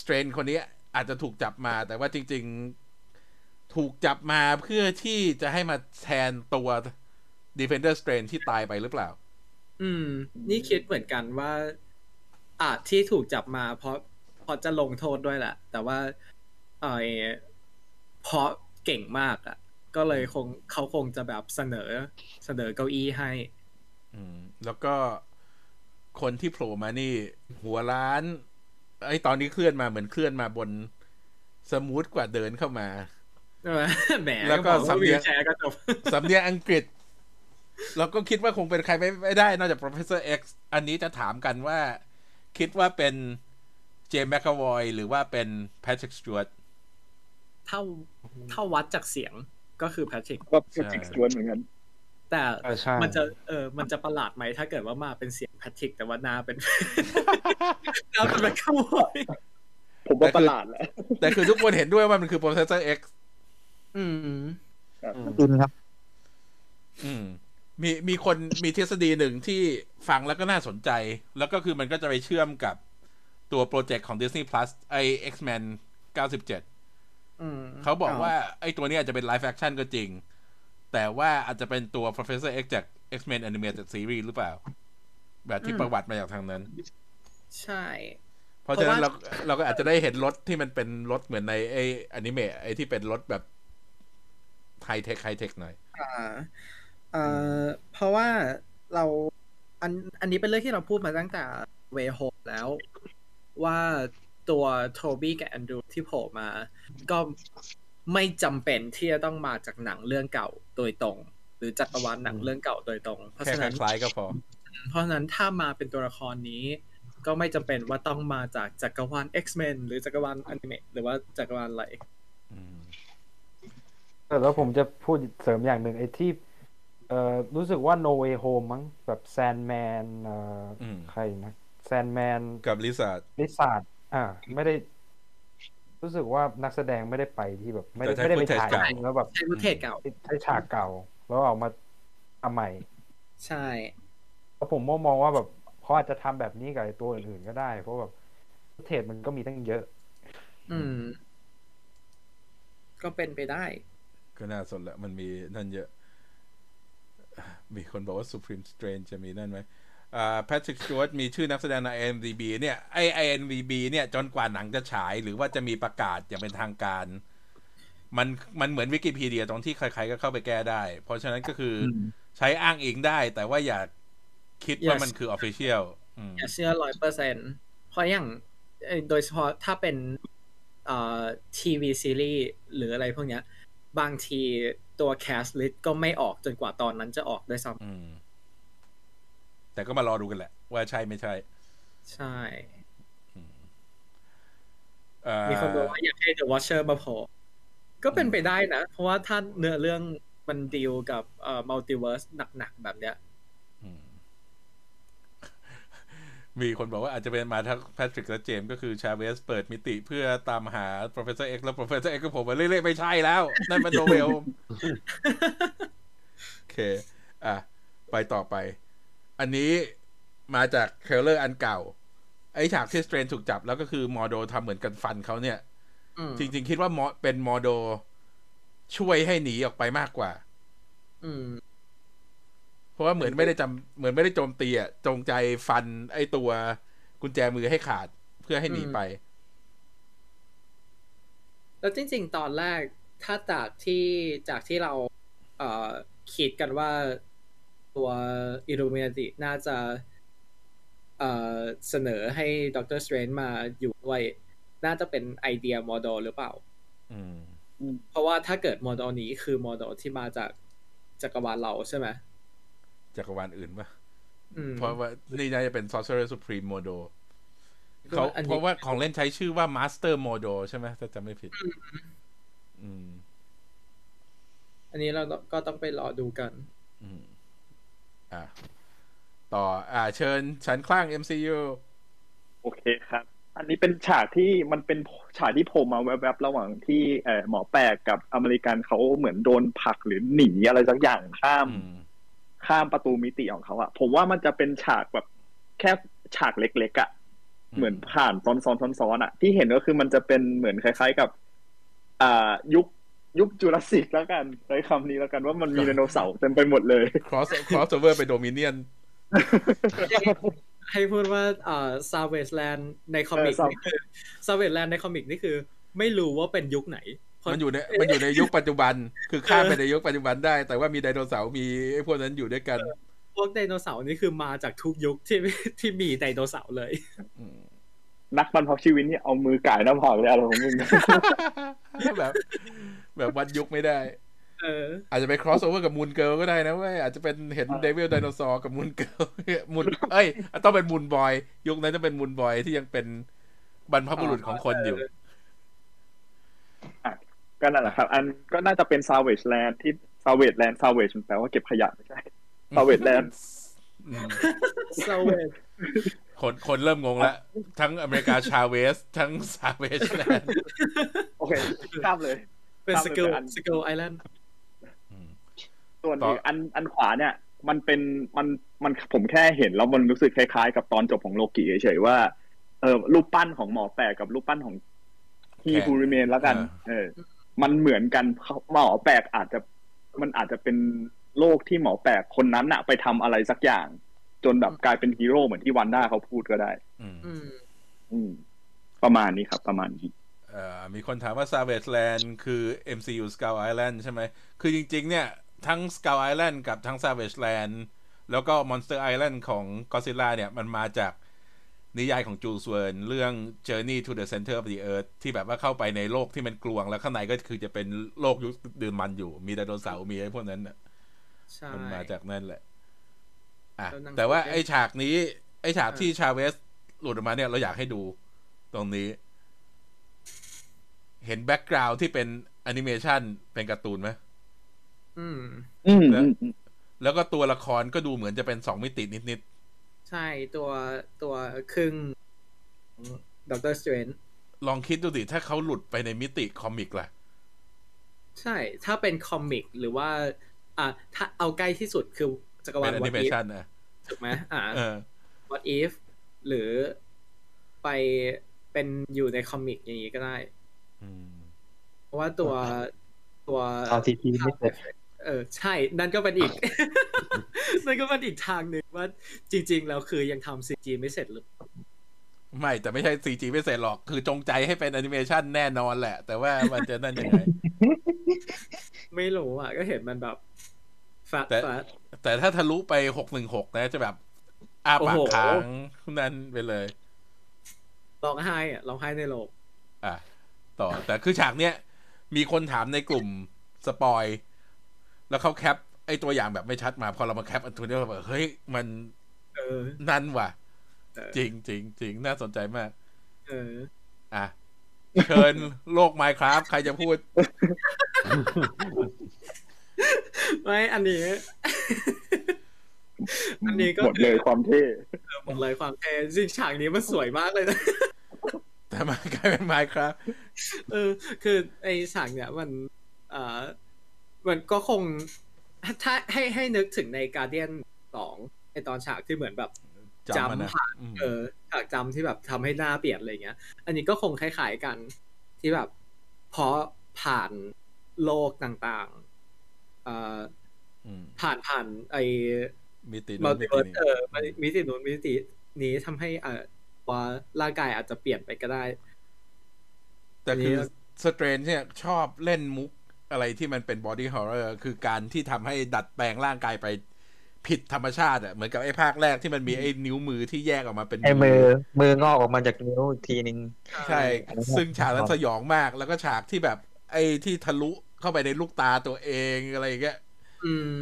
Strange คนนี้ อาจจะถูกจับมาแต่ว่าจริง ๆ ถูกจับมาเพื่อที่จะให้มาแทนตัว Defender Strange ที่ตายไปหรือเปล่า อืม นี่คิดเหมือนกันว่า อาจที่ถูกจับมาเพราะเพราะจะลงโทษด้วยแหละ แต่ว่าเออเพราะเก่งมากอะ ก็เลยคงเขาคงจะแบบเสนอเสนอเก้าอี้ให้ อืม แล้วก็คนที่โผล่มานี่ หัวล้าน ไอ้ตอนนี้เคลื่อนมาเหมือนเคลื่อนมาบน smooth กว่าเดินเข้ามาใช่ไหมแหมแล้วก็บอกาสำเนียงวีลแชร์ก็จบสำเนียงอังกฤษ เราก็คิดว่าคงเป็นใครไม่ไม่ได้ นอกจาก Professor X อันนี้จะถามกันว่า คิดว่าเป็น James McAvoy หรือว่าเป็น Patrick Stewartเท่าเท่าวัดจากเสียงก็คือแพทริกก็เป็นจิกสวนเหมือนกัน แต่เออใช่มันจะเออมันจะประหลาดไหมถ้าเกิดว่ามาเป็นเสียงแพทริก แต่ว่าหน้าเป็นหน้าเป็นแมคคาวอยผมว่าประหลาดแหละแต่คือทุกคนเห็นด้วยว่ามันคือ professor X อืมอืมอินครับ อืม มีมีคนมีทฤษฎีหนึ่งที่ฟังแล้วก็น่าสนใจ แล้วก็คือมันก็จะไปเชื่อมกับตัวโปรเจกต์ของ Disney Plus ไอ X-Men 97อืมเขาบอกว่า ไอ้ตัวนี้อาจจะเป็น live action ก็จริง แต่ว่าอาจจะเป็นตัว Professor X จาก X-Men Animated Series หรือเปล่า แบบที่ประวัติมาจากทางนั้น ใช่ เพราะฉะนั้นเพเราราะว่าเราก็อาจจะได้เห็นรถที่มันเป็นรถเหมือนในไออนิเมะไอที่เป็นรถแบบไฮเทคไฮเทคหน่อย อ่าเอ่อเพราะว่าเราอันอันนี้เป็นเรื่องที่เราพูดมาตั้งแต่เวโฮแล้ว ว่าตัวโทบี้กับแอนดรูที่โผล่มา ก็ ไม่จำเป็นที่จะต้องมาจากหนังเรื่องเก่าโดยตรง หรือจักรวาลหนังเรื่องเก่าโดยตรง เพราะแค่ฉะคนั้นล้ายๆก็พอ เพราะฉะนั้นถ้ามาเป็นตัวละครนี้ ก็ไม่จำเป็นว่าต้องมาจากจักรวาล X-Men หรือจักรวาลอนิเมะหรือว่าจักรวาลอะไรอืมเออแล้วผมจะพูดเสริมอย่างหนึ่งไอ้ที่เอ่อรู้สึกว่า No Way Home มั้งแบบ Sandman เอ่ออมใครนะ Sandman กับ Lizard Lizard อ่า ไม่ได้ รู้สึกว่านักแสดงไม่ได้ไปที่แบบ ไม่ได้แต่ใช้ไม่ได้ไปถ่าย footage เก่าจริงแล้วแบบใช้ footage เก่าใช้ฉากเก่า แล้วเอามาทำใหม่ ใช่แล้วผมมองว่าแบบเขาอาจจะทำแบบนี้กับไอ้ตัวอื่นๆก็ได้ เพราะแบบ footage มันก็มีตั้งเยอะ อืม ก็เป็นไปได้ ก็น่าสนละมันมีนั่นเยอะ มีคนบอกว่า Supreme Strange จะมีนั่นไหม อ่า Patrick Stewart มีชื่อนักแสดงใน IMDb เนี่ยไอ IMDb เนี่ยจนกว่าหนังจะฉายหรือว่าจะมีประกาศอย่างเป็นทางการ มันมันเหมือนวิกิพีเดียตรงที่ใครๆก็เข้าไปแก้ได้ เพราะฉะนั้นก็คืออใช้อ้างอิงได้ แต่ว่าอย่าคิดว่า Yes มันคือ Official อืมอย่าเชื่อร้อยเปอร์เซ็นเพราะอย่างเอ่อโดยเฉพาะถ้าเป็นเอ่อ TV series หรืออะไรพวกเนี้ย บางทีตัว cast list ก็ไม่ออกจนกว่าตอนนั้นจะออกด้วยซ้ำ อืม แต่ก็มารอดูกันแหละ ว่าใช่ไม่ใช่ ใช่เอ่อมีคนบอกว่าอยากให้ The Watcher มาโผล่ก็เป็นไปได้นะ เพราะว่าถ้าเนื้อเรื่องมันดีลกับเอ่อ multiverse หนักๆ แบบเนี้ยอืมมีคนบอกว่าอาจจะเป็นมาทั้งแพทริกและเจมส์ก็คือชาเวสเปิดมิติเพื่อตามหา professor X แล้ว professor X ก็ผมมาเรื่อยๆไม่ใช่แล้ว นั่นมัน No Way โอเค อะ ไปต่อไป อันนี้มาจาก trailer อันเก่า ไอ้ฉากที่ Strange ถูกจับแล้วก็คือมอโดทำเหมือนกันฟันเขาเนี่ยอืมจริง ๆ คิดว่ามอเป็นมอโดช่วยให้หนีออกไปมากกว่า อืม เพราะว่าเหมือนไม่ได้จำเหมือนไม่ได้โจมตีอะจงใจฟันไอ้ตัวกุญแจมือให้ขาดเพื่อให้หนีไป แล้วจริง ๆ ตอนแรกถ้าจากที่จากที่เรา เอ่อคิดกันว่า ตัวอิลูเมนติน่าจะเอ่อเสนอให้ Doctor Strange มาอยู่ด้วย น่าจะเป็นไอเดียมอโดหรือเปล่าอืมเพราะว่าถ้าเกิดโมเดลนี้คือโมเดลที่มาจากจักรวาลเราใช่ไหมจักรวาลอื่นปะอืมเพราะว่านี่น่าจะเป็น Sorcerer Supreme Modo เขาอันนี้เพราะว่าของเล่นใช้ชื่อว่า Master Modo ใช่ไหมถ้าจำไม่ผิด อืม อันนี้เราก็ต้องไปรอดูกัน อืม อะต่ออ่า เชิญฉันคลั่ง MCU โอเคครับ อันนี้เป็นฉากที่มันเป็นฉากที่โผล่มาแวบๆระหว่างที่เอ่อหมอแปลกกับอเมริกันเขาเหมือนโดนผลักหรือหนีอะไรสักอย่างข้ามอืมข้ามประตูมิติของเขาอะผมว่ามันจะเป็นฉากแบบแค่ฉากเล็กๆอะอืมเหมือนผ่านซ้อนๆซ้อนๆอะที่เห็นก็คือมันจะเป็นเหมือนคล้าย ๆกับ อ่ายุค ยุคจูราสสิกแล้วกันใช้คำนี้แล้วกันว่ามันมีไดโนเสาร์เต็มไปหมดเลย cross crossover ไป Dominion ให้พูดว่าเอ่อ Savage Land ใน comic เออนี่คือ Savage Land ใน comic นี่คือ ไม่รู้ว่าเป็นยุคไหนเพราะมันอยู่ในมันอยู่ในยุคปัจจุบัน คือข้ามไปในยุคปัจจุบันได้ แต่ว่ามีไดโนเสาร์มีไอ้พวกนั้นอยู่ด้วยกัน พวกไดโนเสาร์นี่คือมาจากทุกยุคที่ที่มีไดโนเสาร์เลยอืมนักบรรพชีวิตนี่เอามือก่ายหน้าผากเลยอะไรของมึงแบบ แบบวัดยุคไม่ได้เอออาจจะไป crossover กับ Moon Girl ก็ได้นะเว้ยอาจจะเป็นเห็น Devil ไดโนเสาร์กับ Moon Girl Moon เอ้ย ต้องเป็น Moon Boy ยุคนั้นจะเป็น Moon Boy ที่ยังเป็นบรรพบุรุษของคนอยู่ก็นั่นแหละครับ อันก็น่าจะเป็น Savage Land ที่ Savage Land Savage มันแปลว่าเก็บขยะไม่ใช่ Savage Land อืมซาเวสคนคนเริ่มงงแล้ว ทั้งอเมริกาชาเวส ทั้ง Savage Landโอเคข้ามเลย เป็นครับ Skull เป็นอัน Skull Islandส่วนต่ออีกอันอันขวาเนี่ย มันเป็นมันมันผมแค่เห็นแล้วมันรู้สึกคล้ายๆ กับตอนจบของโลกิเฉยๆว่า เออรูปปั้นของหมอแปลกกับรูปปั้นของฮีบูริเมนแล้วกัน เออ มันเหมือนกันเขาหมอแปลกอาจจะมันอาจจะเป็นโลกที่หมอแปลกคนนั้นอะไปทำอะไรสักอย่าง จนแบบกลายเป็นฮีโร่เหมือนที่วันด้าเขาพูดก็ได้ อืมอืมอืมประมาณนี้ครับ ประมาณนี้เอ่อ มีคนถามว่า Savage Land คือ MCU Skull Island ใช่ไหม คือจริง ๆ เนี่ย ทั้ง Skull Island กับทั้ง Savage Land แล้วก็ Monster Island ของ Godzilla เนี่ย มันมาจากนิยายของจูสเวิร์นเรื่อง Journey to the Center of the Earth ที่แบบว่าเข้าไปในโลกที่มันกลวง แล้วข้างในก็คือจะเป็นโลกยุคดื่มมันอยู่ มีไดโนเสาร์มีไอ้พวกนั้นน่ะใช่มันมาจากนั่นแหละ อะแล้วหนังแต่ว่าสือไอ้ฉากนี้ ไอ้ฉากอ่าที่ชาเวสหลุดออกมาเนี่ยเราอยากให้ดูตรงนี้ เห็น background ที่เป็นแอนิเมชันเป็นการ์ตูนไหมอืม อืม แล้วอืมอืมแล้วก็ตัวละครก็ดูเหมือนจะเป็นสองมิตินิดๆใช่ตัวตัวครึ่ง Doctor Strange ๆ ลองคิดดูดิถ้าเขาหลุดไปในมิติ comic ล่ะ ใช่ ถ้าเป็น comic หรือว่า อะถ้าเอาใกล้ที่สุดคือจักรวาเป็ลนแอ What นิเม If ชันนะถูกไหมอ่า เออ What If หรือไปเป็นอยู่ใน comic อย่างนี้ก็ได้อืม เพราะว่าตัวตัวตอนทีทีไม่เสร็จเออใช่ นั่นก็เป็นอีก นั่นก็เป็นอีกทางหนึ่งว่าจริง ๆ แล้วคือยังทำ CG ไม่เสร็จหรือไม่แต่ไม่ใช่ CG ไม่เสร็จหรอก คือจงใจให้เป็นแอนิเมชันแน่นอนแหละ แต่ว่ามันจะนั่นยังไง ไม่รู้อะ ก็เห็นมันแบบฟาดแต่ฟาดแต่ถ้าทะลุไปหกหนึ่งหกนะจะแบบอ้าปากโอ้โหค้างนั่นไปเลยร้องไห้อะร้องไห้ในโรงอะ ต่อ แต่คือฉากเนี้ยมีคนถามในกลุ่มสปอย แล้วเขาแคป ไอตัวอย่างแบบไม่ชัดมา พอเรามาแคปอันตัวนี้เราแบบเฮ้ยมันเออนั่นว่ะเออจริงจริงจริงน่าสนใจมาก เออ อะ เชิญโลก Minecraft ใครจะพูด ไม่อันนี้ อันนี้ก็หมดเลยความเท่หมดเลยความเท่จริงฉากนี้มันสวยมากเลยนะ แต่มันกลายเป็น Minecraft เออ คือไอฉากเนี่ยมันเอ่อมันก็คง ถ้าให้ให้นึกถึงในการเดียนสองไอตอนฉากที่เหมือนแบบจำมันนะจำผ่านอืมเออฉากจำที่แบบทำให้หน้าเปลี่ยนอะไรเงี้ย อันนี้ก็คงคล้ายๆกันที่แบบเพราะผ่านโลกต่างๆเอ่ออืมผ่านผ่านไอมิติมันู้ลนติมิติเวิร์สนี้เออมิตินู้นมิตินี้ทำให้ เอ่อว่าร่างกายอาจจะเปลี่ยนไปก็ได้ แต่คืออันนี้สเตรนเนี่ยชอบเล่นมุกอะไรที่มันเป็นบอดี้ฮอ r ์เรอร์คือการที่ทำให้ดัดแปลงร่างกายไปผิดธรรมชาติอะเหมือนกับไอ้ภาคแรกที่มันมีไอ้นิ้วมือที่แยกออกมาเป็นไอ้มือ มืองอกออกมาจากนิ้วอีกทีนึงใช่ ซึ่งฉากนั้นสยองมากแล้วก็ฉากที่แบบ ไอ้ที่ทะลุเข้าไปในลูกตาตัวเองอะไรอย่างเงี้ยอืม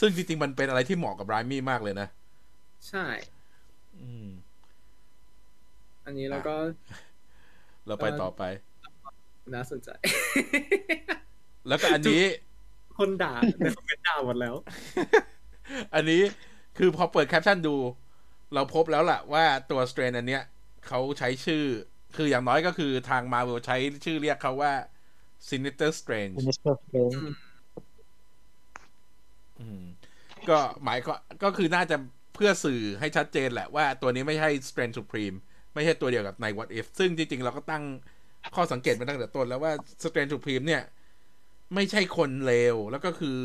ซึ่งจริงๆมันเป็นอะไรที่เหมาะกับไรมี่มากเลยนะ ใช่ อืม อันนี้แล้วก็ เราไปต่อไป น่าสนใจ แล้วก็อันนี้ คนด่าในคอมเมนต์ด่าหมดแล้ว อันนี้คือพอเปิดแคปชั่นดู เราพบแล้วล่ะว่าตัวสเตรนอันเนี้ยเขาใช้ชื่อ คืออย่างน้อยก็คือทางมาเวลใช้ชื่อเรียกเขาว่า Sinister Strange Sinister Strange อืมก็หมายก็ก็คือน่าจะเพื่อสื่อให้ชัดเจนแหละว่าตัวนี้ไม่ใช่ Strange Supreme ไม่ใช่ตัวเดียวกับใน What If ซึ่งจริง ๆ เราก็ตั้งข้อสังเกตมาตั้งแต่ต้นแล้วว่า Strange Supreme เนี่ย ไม่ใช่คนเลว แล้วก็คือ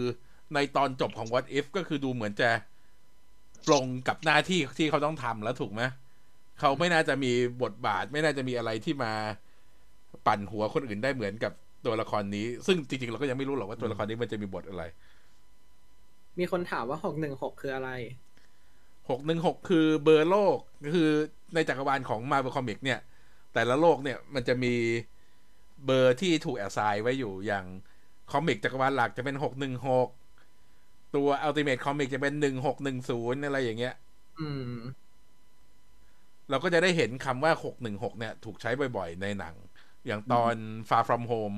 ในตอนจบของ What If ก็คือดูเหมือนจะปลงกับหน้าที่ที่เขาต้องทำแล้วถูกไหมเขาไม่น่าจะมีบทบาท ไม่น่าจะมีอะไรที่มาปั่นหัวคนอื่นได้เหมือนกับตัวละครนี้ ซึ่งจริง ๆ เราก็ยังไม่รู้หรอกว่าตัวละครนี้มันจะมีบทอะไร มีคนถามว่าหกหนึ่งหกคืออะไร หกหนึ่งหกคือเบอร์โลกคือในจักรวาลของ Marvel Comic เนี่ย แต่ละโลกเนี่ยมันจะมีเบอร์ที่ถูกแอสไซน์ไว้อยู่อย่างคอมิกจักรวาลหลักจะเป็นหกหนึ่งหกตัว Ultimate Comic จะเป็นหนึ่งหกหนึ่งศูนย์อะไรอย่างเงี้ย อืม เราก็จะได้เห็นคำว่าหกหนึ่งหกเนี่ย ถูกใช้บ่อยๆ ในหนัง อย่างตอน Far From Home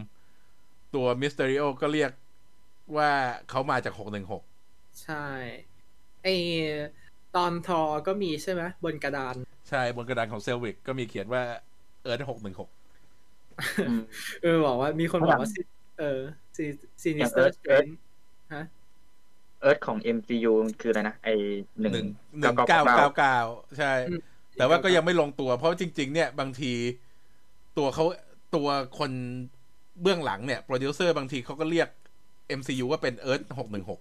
ตัว Mysterio ก็เรียกว่าเขามาจากหกหนึ่งหกใช่ไอ ตอนทอก็มีใช่ไหมบนกระดาน ใช่บนกระดานของเซลวิกก็มีเขียนว่า Earth หกหนึ่งหกเออบอกว่ามีคนบอกว่า Sin- เออ Sinister Earth ฮะ Earth ของ MCU คืออะไรนะไอหนึ่งหนึ่งหนึ่งเก้าเก้าเก้าใช่อืมแต่ว่าก็ยังไม่ลงตัว เพราะจริง ๆ เนี่ยบางทีตัวเขาตัวคนเบื้องหลังเนี่ยโปรดิวเซอร์บางทีเขาก็เรียก MCU ว่าเป็น Earth หกหนึ่งหก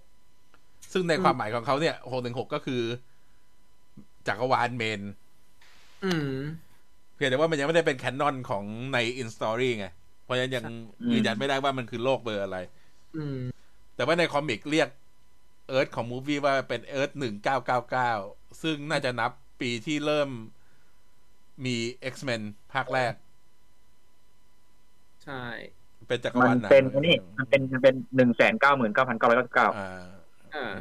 ซึ่งในความหมายของเขาเนี่ยหกหนึ่งหกก็คือ จักรวาล main อืมเพียงแต่ว่ามันยังไม่ได้เป็นแคนนอนของใน In Story ไง เพราะฉะนั้นยังอืมยืนยันไม่ได้ว่ามันคือโลกเบอร์อะไร อืม แต่ว่าใน comic เรียก Earth ของ movie ว่าเป็น Earth หนึ่งเก้าเก้าเก้าซึ่งน่าจะนับปีที่เริ่มมี X-Men ภาคแรก ใช่ เป็นจักรมัวาลนหนังเป็นไอ้นี่มันเป็นมันเป็นหนึ่งแสนเก้าหมื่นเก้าพันเก้าร้อยเก้าสิบเก้าอ่าอ่า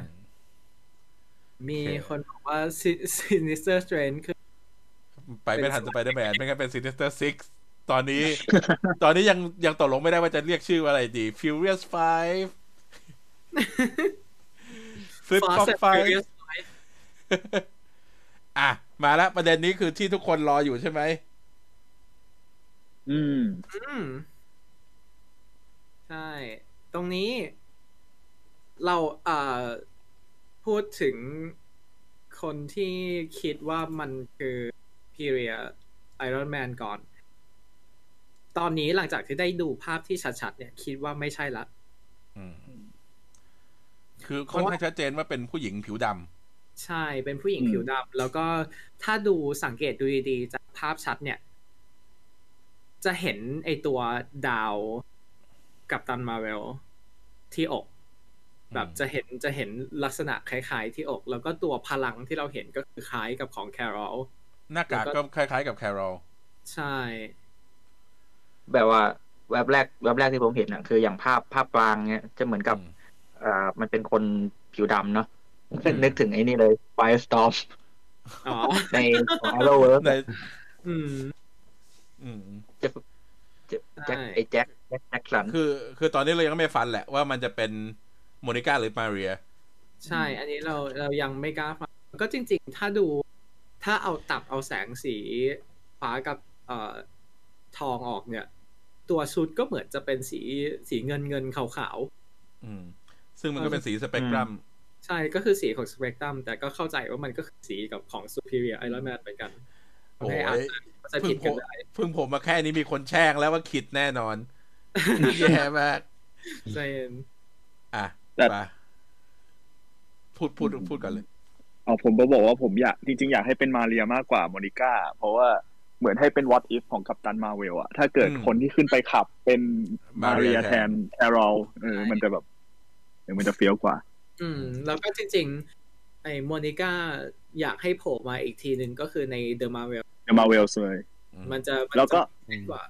มีโอเคคนบอกว่า Sin- Sinister Strange คือ ไปไม่ทันสไปเดอร์แมนไม่งั้นเป็น Sinister Six ตอนนี้ ตอนนี้ยังยังตกลงไม่ได้ว่าจะเรียกชื่อว่าอะไรดี Furious Five Flip Fast Flop and Five Furious อะ มาแล้วประเด็นนี้คือที่ทุกคนรออยู่ใช่ไหม อืม อืม ใช่ ตรงนี้ เรา เอ่อ พูดถึงคนที่คิดว่ามันคือ period Iron Man ก่อน ตอนนี้หลังจากที่ได้ดูภาพที่ชัดๆเนี่ย คิดว่าไม่ใช่ละอืมคือค่อนข้างชัดเจนว่าเป็นผู้หญิงผิวดใช่เป็นผู้หญิงอืมผิวดำแล้วก็ถ้าดูสังเกตดูดีๆจากภาพชัดเนี่ย จะเห็นไอตัวดาวกับตันมาเวลที่อกำ แบบจะเห็นจะเห็นลักษณะคล้ายๆที่อก แล้วก็ตัวพลังที่เราเห็นก็คือคล้ายกับของแครอลหน้ากากก็คล้ายๆกับแครอลใช่ แบบว่าแวบแรกแวบแรกที่ผมเห็นอะคืออย่างภาพภาพกลางเนี้ยจะเหมือนกับอ่ามันเป็นคนผิวดำเนาะนึกถึงไอ้นี่เลย Firestorm อ๋อในของ Arrowverse ในอืมอืมจะจะแจ็คใช่ไอ้แจ็คแจ็คแจ็คสันคือ คือตอนนี้เรายังไม่ฟันแหละว่ามันจะเป็น โมนิก้าหรือมาเรีย ใช่ อันนี้เราเรายังไม่กล้าฟังก็จริง ๆ ถ้าดูถ้าเอาตัดเอาแสงสีฟ้ากับเอ่อทองออกเนี่ย ตัวชุดก็เหมือนจะเป็นสีสีเงินเงินขาวอืม ซึ่งมันก็เป็นสีสเปกตรัมๆใช่ก็คือสีของสเปกตรัมแต่ก็เข้าใจว่ามันก็คือสีกับของ Superior Iron Man เหมือนกันโอ้ให้อาจยจะจะเพิ่ผิงดผกันมได้เพิ่งผมมาแค่นี้มีคนแช่งแล้วว่าคิดแน่นอนแย่มากใจเย็นอะ แต่ไปพูดพูดพูดกันเลยเอาผมก็บอกว่าผมอยากจริงๆ อยากให้เป็นมาเรียมากกว่าโมนิก้า เพราะว่าเหมือนให้เป็น what if ของ Captain Marvel อะถ้าเกิดอืมคนที่ขึ้นไปขับเป็นมาเรีย Maria แทนแครอลเออมันจะแบบเออมันจะเฟี้ยวกว่า อืม แล้วก็จริง ๆ ไอ้โมนิก้าอยากให้โผล่มาอีกทีหนึ่งก็คือใน The Marvel The Marvels เลยมันจะมันจะแล้วก็ดีกว่า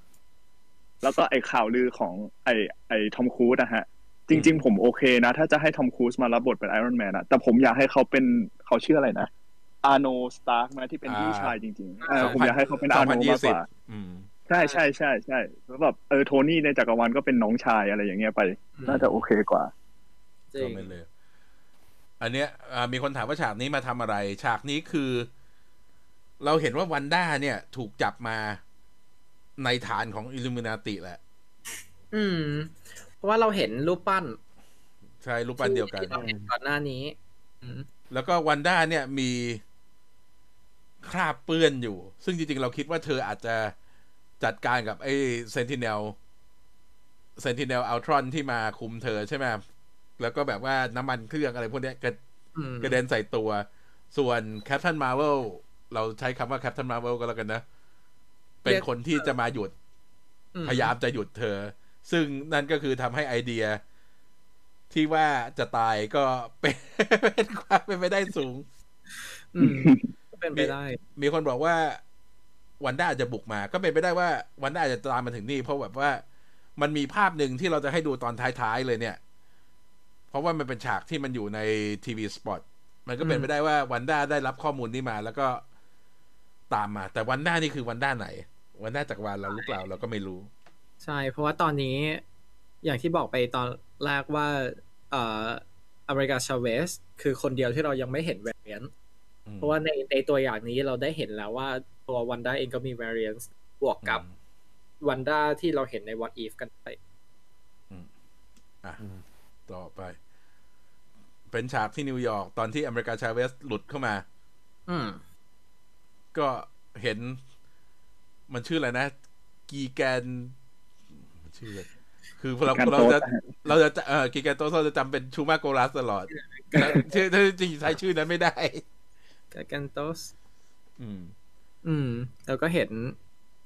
แล้วก็ไอ้ข่าวลือของไอ้ไอ้ทอมครูซนะฮะ จริง ๆ ผมโอเคนะ ถ้าจะให้ทอมครูซมารับบทเป็นไอรอนแมนอะแต่ผมอยากให้เขาเป็นเขาชื่ออะไรนะอาโนสตาร์กนะที่เป็นอ่าพี่ชายจริงๆเออสองพันผมอยากให้เขาเป็นอาโนมากกว่าอืมใช่ใช่ใช่ใช่แล้วแบบเออโทนี่ในจักรวาลก็เป็นน้องชายอะไรอย่างเงี้ยไปอืมน่าจะโอเคกว่าจริก็งไม่เลยอันเนี้ยอ่ามีคนถามว่าฉากนี้มาทำอะไร ฉากนี้คือ เราเห็นว่าวันด้าเนี่ย ถูกจับมาในฐานของอิลูมินาติแหละ อืมเพ ราะว่าเราเห็นรูปปั้น ใช่รูปปั้นเดียวกันที่เราเห็นก่อนหน้านี้อืมแล้วก็วันด้าเนี่ยมีคราบเปื้อนอยู่ ซึ่งจริง ๆ เราคิดว่าเธออาจจะจัดการกับไอ้เซนติเนลเซนติเนลอัลทรอนที่มาคุมเธอใช่ไหมแล้วก็แบบว่าน้ำมันเครื่องอะไรพวกเนี้ยกระอืมกระเด็นใส่ตัว ส่วนแคป t ันมา r v เวลเราใช้คำว่าแคป t ันมา r v เวลก็แล้วกันนะ เป็นคนที่จะมาหยุดอืมพยายามจะหยุดเธอ ซึ่งนั่นก็คือทำให้ไอเดีย ที่ว่าจะตายก็เป็นเป็นความเป็นไปได้สูง อืมก็เป็นไปได้ มีคนบอกว่าวันด้าอาจจะบุกมา ก็เป็นไปได้ว่าวันด้าอาจจะตามมาถึงนี่ เพราะแบบว่ามันมีภาพหนึ่งที่เราจะให้ดูตอนท้ายๆเลยเนี่ย เพราะว่ามันเป็นฉากที่มันอยู่ในทีวีสปอตมันก็เป็นอืมไปได้ว่าวันด้าได้รับข้อมูลนี้มา แล้วก็ตามมา แต่วันด้านี่คือวันด้าไหน วันด้าจากรวาลเราหรือเปล่าเราก็ไม่รู้ ใช่ เพราะว่าตอนนี้อย่างที่บอกไปตอนแรกว่าเอ่ออเมริกาชาเวส คือคนเดียวที่เรายังไม่เห็น variant อืมเพราะว่าในในตัวอย่างนี้เราได้เห็นแล้วว่าตัววันด้าเองก็มี variant บวกกับวันด้าที่เราเห็นใน what if กันไปอะต่อไป เป็นฉากที่นิวยอร์กตอนที่อเมริกาชาเวสหลุดเข้ามา อืมก็เห็นมันชื่ออะไรนะ กีแกนมัน ชื่ออะไรคือเรากีแกนเราโตสจะเราจะเออกีแกนโตสเราจะจำเป็นชูมาโกรัสตลอดแต่ชื่อถ้าจริงๆใช้ชื่อนั้นไม่ได้กากันโตสอืม อืมแล้วก็เห็น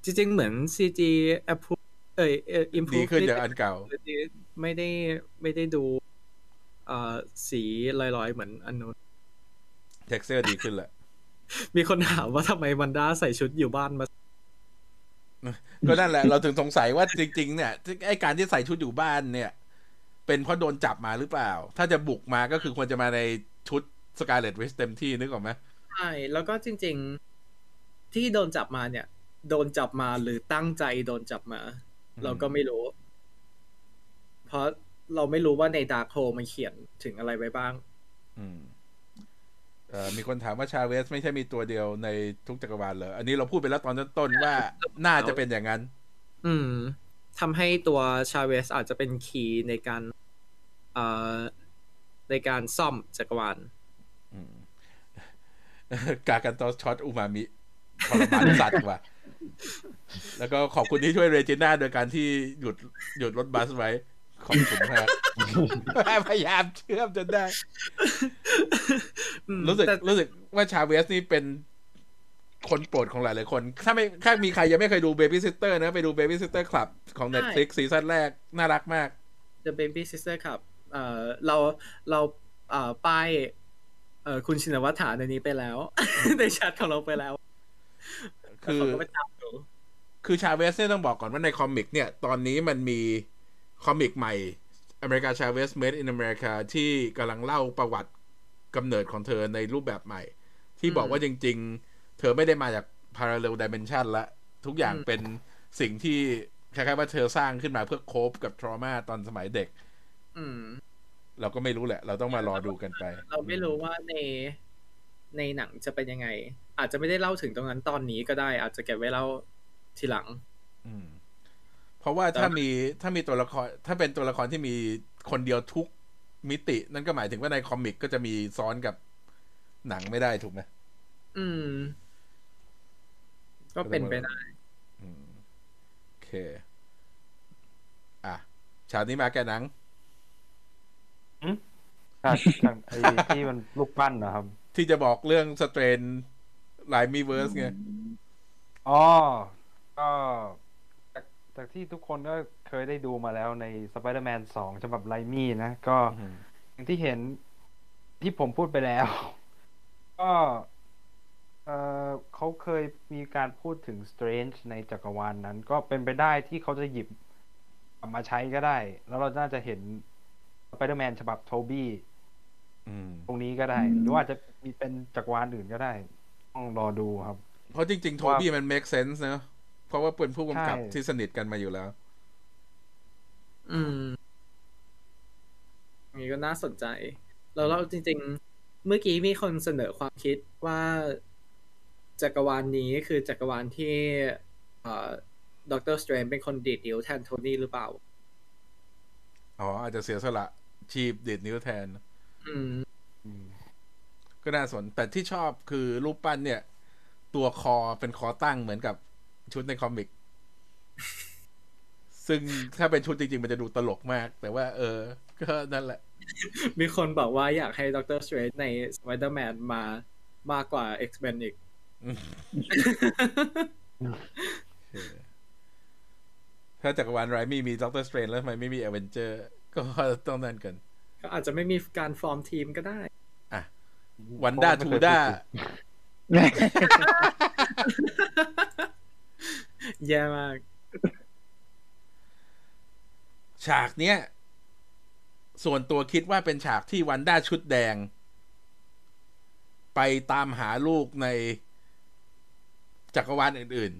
จริง ๆ เหมือน CG approve เอ่ยเอ่อดี improve ขึ้นจากอันเก่า ไม่ได้ไม่ได้ดูเอ่อสีลอยๆ เหมือนอันนู้น texture ดีขึ้นแหละมีคนถามว่าทำไมวันด้าใส่ชุดอยู่บ้านมา ก็นั่นแหละ เราถึงสงสัยว่าจริง ๆ เนี่ยไอการที่ใส่ชุดอยู่บ้านเนี่ย เป็นเพราะโดนจับมาหรือเปล่า ถ้าจะบุกมาก็คือควรจะมาในชุด Scarlet Witch เต็มที่นึกออกไหมใช่แล้วก็จริง ๆ ที่โดนจับมาเนี่ย โดนจับมาหรือตั้งใจโดนจับมา เราก็ไม่รู้ เพราะเราไม่รู้ว่าใน Darkholdันเขียนถึงอะไรไว้บ้าง อืมเอ่อ มีคนถามว่าชาเวสไม่ใช่มีตัวเดียวในทุกจักรวาลเหรอ อันนี้เราพูดไปแล้วตอนต้นๆว่าน่าจะเป็นอย่างนั้น อืมทำให้ตัวชาเวสอาจจะเป็น key ในการเอ่อในการซ่อมจักรวาลอืม Gargantos ช็อตอูมามิทรมานสัตว์ว่ะ แล้วก็ขอบคุณที่ช่วยเรจิน่าโดยการที่หยุดหยุดรถบัสไว้ ขอบคุณมากพยายามเชื่อมจนได้อืมรู้สึกแต่รู้สึกว่าชาเวสนี่เป็นคนโปรดของหลายๆคน ถ้าไม่ถ้ามีใครยังไม่เคยดู Baby-Sitters นะ ไปดู Baby-Sitters Club ของ Netflix ซีซั่นแรก น่ารักมาก The Baby-Sitters ครับเอ่อเราเราเอ่อป้ายเอ่อคุณชินวัฒนาในนี้ไปแล้ว ในแชทของเราไปแล้ว คือเขาก็ไปตามดูคือชาเวสเนี่ยต้องบอกก่อนว่าในคอมิกเนี่ย ตอนนี้มันมี คอมิกใหม่อเมริกาชาเวส Made in America ที่กำลังเล่าประวัติกำเนิดของเธอในรูปแบบใหม่ ที่บอกว่าจริง ๆ เธอไม่ได้มาจาก parallel dimension ละ ทุกอย่างเป็นสิ่งที่คล้ายๆว่าเธอสร้างขึ้นมาเพื่อโคบกับ trauma ตอนสมัยเด็กอืมเราก็ไม่รู้แหละ เราต้องมารอดูกันไป เราไม่รู้ว่าในในหนังจะเป็นยังไง อาจจะไม่ได้เล่าถึงตรงนั้นตอนนี้ก็ได้ อาจจะเก็บไว้เล่าทีหลัง อืม เพราะว่าถ้ามีถ้ามีตัวละครถ้าเป็นตัวละครที่มีคนเดียวทุกมิติ นั่นก็หมายถึงว่าในคอมิกก็จะมีซ้อนกับหนังไม่ได้ถูกไหมอืม ก็เป็นไปได้อืมโอเค อะฉากนี้มาแกหนังจากจากไอ้ที่มันลูกปั้นนะครับ ที่จะบอกเรื่องสเตรนไลมีเวิร์สไงอ๋อก็ จากจากที่ทุกคนก็เคยได้ดูมาแล้วใน Spider-Man 2ฉบับไลมี่นะ ก็อืมอย่างที่เห็นที่ผมพูดไปแล้ว ก็เออเขาเคยมีการพูดถึง Strange ในจักรวาลนนั้น ก็เป็นไปได้ที่เขาจะหยิบกลับมาใช้ก็ได้ แล้วเราน่าจะเห็น Spider-Man ฉบับโทบี้อืมตรงนี้ก็ได้ หรือว่าอาจจะมีเป็นจักรวาลอื่นก็ได้ ต้องรอดูครับ เพราะจริง ๆ โทบี้มัน make sense เนอะ เพราะว่าเป็นผู้กำกับใช่ที่สนิทกันมาอยู่แล้ว อืมอันนี้ก็น่าสนใจ แล้วเราจริง ๆ เมื่อกี้มีคนเสนอความคิดว่าจักรวาลนี้คือจักรวาลที่เอ่อด็อกเตอร์สเตรนเป็นคนดีดนิ้วแทนโทนี่หรือเปล่า อ๋อ อาจจะเสียสละชีพดีดนิ้วแทนอืมอืมก็น่าสน แต่ที่ชอบคือรูปปั้นเนี่ย ตัวคอเป็นคอตั้งเหมือนกับ ชุดใน comic ซึ่งถ้าเป็นชุดจริง ๆ มันจะดูตลกมาก แต่ว่า เออ ก็นั่นแหละ มีคนบอกว่าอยากให้ด็อกเตอร์สเตรนใน Spider-Man มามากกว่า X-Men อีกอืมเออถ้าจักรวาลไรมี่มีด็อกเตอร์สเตรนแล้วทำไมไม่มีเอเวนเจอร์ ก็ต้องนั่นกัน ก็อาจจะไม่มีการฟอร์มทีมก็ได้ อะวันด้าทูด้า แย่มาก ฉากเนี้ย ส่วนตัวคิดว่าเป็นฉากที่วันด้าชุดแดง ไปตามหาลูกในจักรวาลอื่น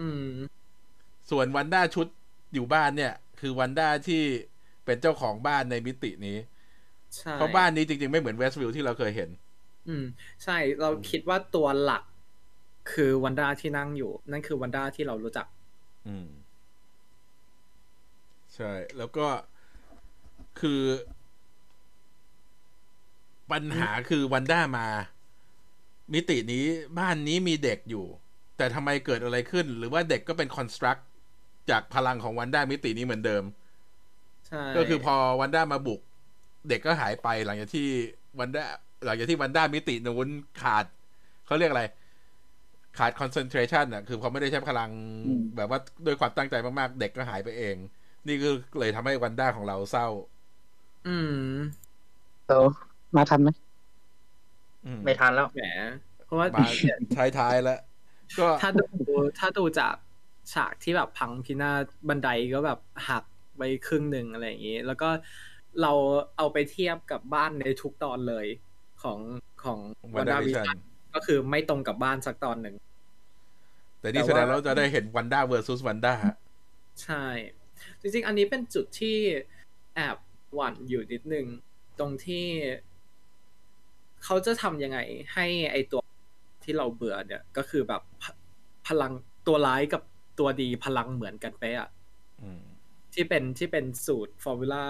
อืมๆส่วนวันด้าชุดอยู่บ้านเนี่ย คือวันด้าที่เป็นเจ้าของบ้านในมิตินี้ใช่เพราะบ้านนี้จริง ๆ ไม่เหมือนเวสต์วิลที่เราเคยเห็น อืม ใช่ เราคิดว่าตัวหลัก คือวันด้าที่นั่งอยู่ นั่นคือวันด้าที่เรารู้จัก อืม ใช่ แล้วก็คือ ปัญหาคือวันด้ามา มิตินี้บ้านนี้มีเด็กอยู่ แต่ทำไมเกิดอะไรขึ้น หรือว่าเด็กก็เป็นคอนสตรักจากพลังของวันด้ามิตินี้เหมือนเดิมใช่ก็คือพอวันด้ามาบุก เด็กก็หายไปหลังจากที่วันด้าหลังจากที่วันด้ามิตินู้นขาดเขาเรียกอะไร ขาด concentration อะคือพอไม่ได้ใช้พลังอืมแบบว่าด้วยความตั้งใจมากๆ เด็กก็หายไปเอง นี่คือเลยทำให้วันด้าของเราเศร้า อืมโตมาทันไหมอืมไม่ทันแล้วแหมเพราะว่ามาท้ายๆแล้วก็ถ้าดูถ้าดูจากฉากที่แบบพังพินาศบันไดก็แบบหักไปครึ่งหนึ่งอะไรอย่างนี้ แล้วก็เราเอาไปเทียบกับบ้านในทุกตอนเลยของของวันด้าวิชัน WandaVision ก็คือไม่ตรงกับบ้านสักตอนหนึ่ง แต่นี่แต่แสดงว่าเราจะได้เห็นวันด้า versus วันด้าใช่ จริงๆ อันนี้เป็นจุดที่แอบหวั่นอยู่นิดนึง ตรงที่เขาจะทำยังไง ให้ไอตัวที่เราเบื่อเนี่ย ก็คือแบบพพลังตัวร้ายกับตัวดีพลังเหมือนกันเป๊ะอะอืมที่เป็นที่เป็นสูตร formula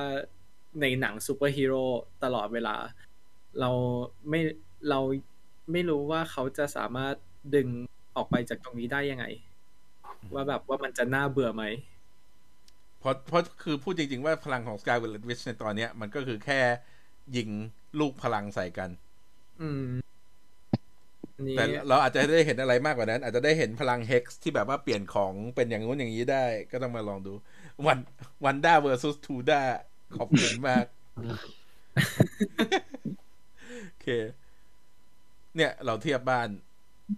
ในหนังซูเปอร์ฮีโร่ตลอดเวลา เราไม่เรา ไม่รู้ว่าเขาจะสามารถดึงออกไปจากตรงนี้ได้ยังไง ว่าแบบว่ามันจะน่าเบื่อไหมเพราะเพราะคือพูดจริง ๆ ว่าพลังของ Sky w i l Witch ในตอนเนี้ย มันก็คือแค่ยิงลูกพลังใส่กัน อืมอันนี้แต่เราอาจจะได้เห็นอะไรมากกว่านั้น อาจจะได้เห็นพลัง Hex ที่แบบว่าเปลี่ยนของเป็นอย่างงู้นอย่างนี้ได้ ก็ต้องมาลองดู วันวันด้า versus ทูด้าขอบคุณมาก โอเค เนี่ย เราเทียบบ้าน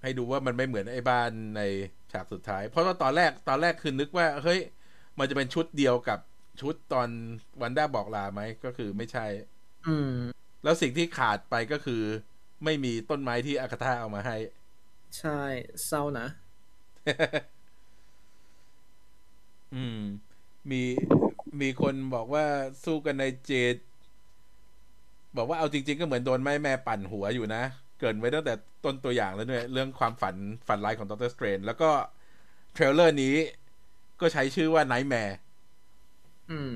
ให้ดูว่ามันไม่เหมือนไอ้บ้านในฉากสุดท้าย เพราะว่าตอนแรกตอนแรกคือนึกว่า เฮ้ย มันจะเป็นชุดเดียวกับชุดตอนวันด้าบอกลาไหมก็คือไม่ใช่ อืม แล้วสิ่งที่ขาดไปก็คือ ไม่มีต้นไม้ที่อากาธาเอามาให้ ใช่เศร้านะ อืม มีมีคนบอกว่าสู้กันในเจดบอกว่าเอาจริง ๆ ก็เหมือนโดนแม่แม่ปั่นหัวอยู่นะเกินไว้ตั้งแต่ต้นตัวอย่างแล้วด้วยเรื่องความฝันฝันร้ายของดรสเตรนแล้วก็trailer นี้ก็ใช้ชื่อว่า Nightmare อืม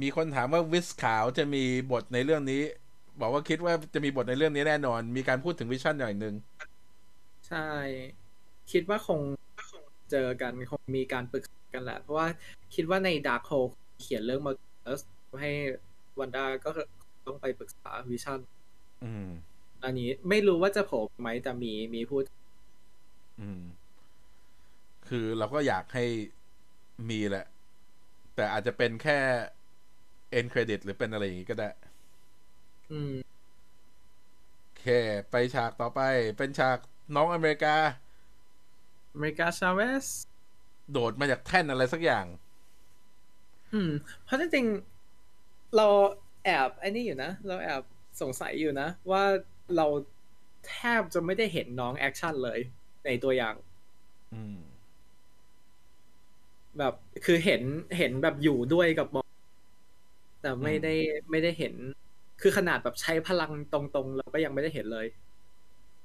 มีคนถามว่าวิสขาวจะมีบทในเรื่องนี้ บอกว่าคิดว่าจะมีบทในเรื่องนี้แน่นอน มีการพูดถึงวิชั่นหน่อยหนึ่งใช่ คิดว่าคงคงเจอกันคงมีการปรึกษากันแหละ เพราะว่าคิดว่าใน Darkhold เขียนเรื่องมาให้วันด้าก็ต้องไปปรึกษาวิชั่น อืมอันนี้ไม่รู้ว่าจะโผล่ไหมแต่มีมีพูด อืม คือเราก็อยากให้มีแหละ แต่อาจจะเป็นแค่เอ็นเครดิตหรือเป็นอะไรอย่างงี้ก็ได้ อืมโอเค ไปฉากต่อไป เป็นฉากน้องอเมริกา อเมริกาชาเวส โดดมาจากแท่นอะไรสักอย่าง อืม เพราะจริงๆเราแอบไอ้นี่อยู่นะ เราแอบ สงสัยอยู่นะ ว่าเราแทบจะไม่ได้เห็นน้องแอคชั่นเลย ในตัวอย่างอืมแบบคือเห็นเห็นแบบอยู่ด้วยกับมองแต่ไม่ได้ไม่ได้เห็น คือขนาดแบบใช้พลังตรงๆเราก็ยังไม่ได้เห็นเลย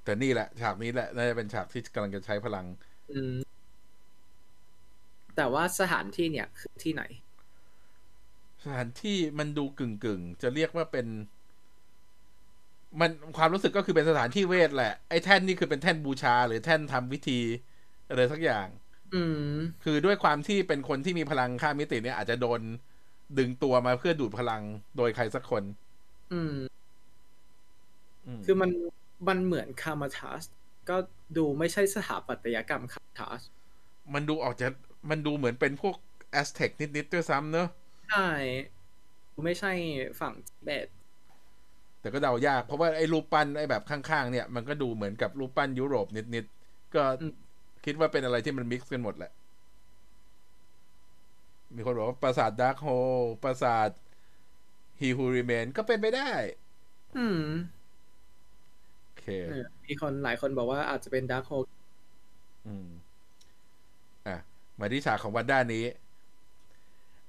แต่นี่แหละ ฉากนี้แหละน่าจะเป็นฉากที่กำลังจะใช้พลัง อืม แต่ว่าสถานที่เนี่ยคือที่ไหน สถานที่มันดูกึ่งกึ่งๆจะเรียกว่าเป็น มันความรู้สึกก็คือเป็นสถานที่เวทแหละ ไอ้แท่นนี่คือเป็นแท่นบูชา หรือแท่นทำวิธีอะไรสักอย่าง อืมคือด้วยความที่เป็นคนที่มีพลังข้ามมิติเนี่ยอาจจะโดนดึงตัวมาเพื่อดูดพลังโดยใครสักคนอืมอืม คือมันมันเหมือนคามาทัสก็ดูไม่ใช่สถาปัตยกรรมคามาทัชมันดูออกจะมันดูเหมือนเป็นพวกแอสเท็กนิดๆด้วยซ้ำเนอะใช่ ไม่ใช่ฝั่งทิเบต แต่ก็เดายาก เพราะว่าไอ้รูปปั้นไอ้แบบข้างๆเนี่ยมันก็ดูเหมือนกับรูปปั้นยุโรปนิดๆก็คิดว่าเป็นอะไรที่มัน mix กันหมดแหละ มีคนบอกว่าปราสาท Darkhold ปราสาท He Who Remains ก็เป็นไปได้ อืมโอเคเออมีคนหลายคนบอกว่าอาจจะเป็นดาร์คโฮอืมอะมาที่ฉากของวันด้านนี้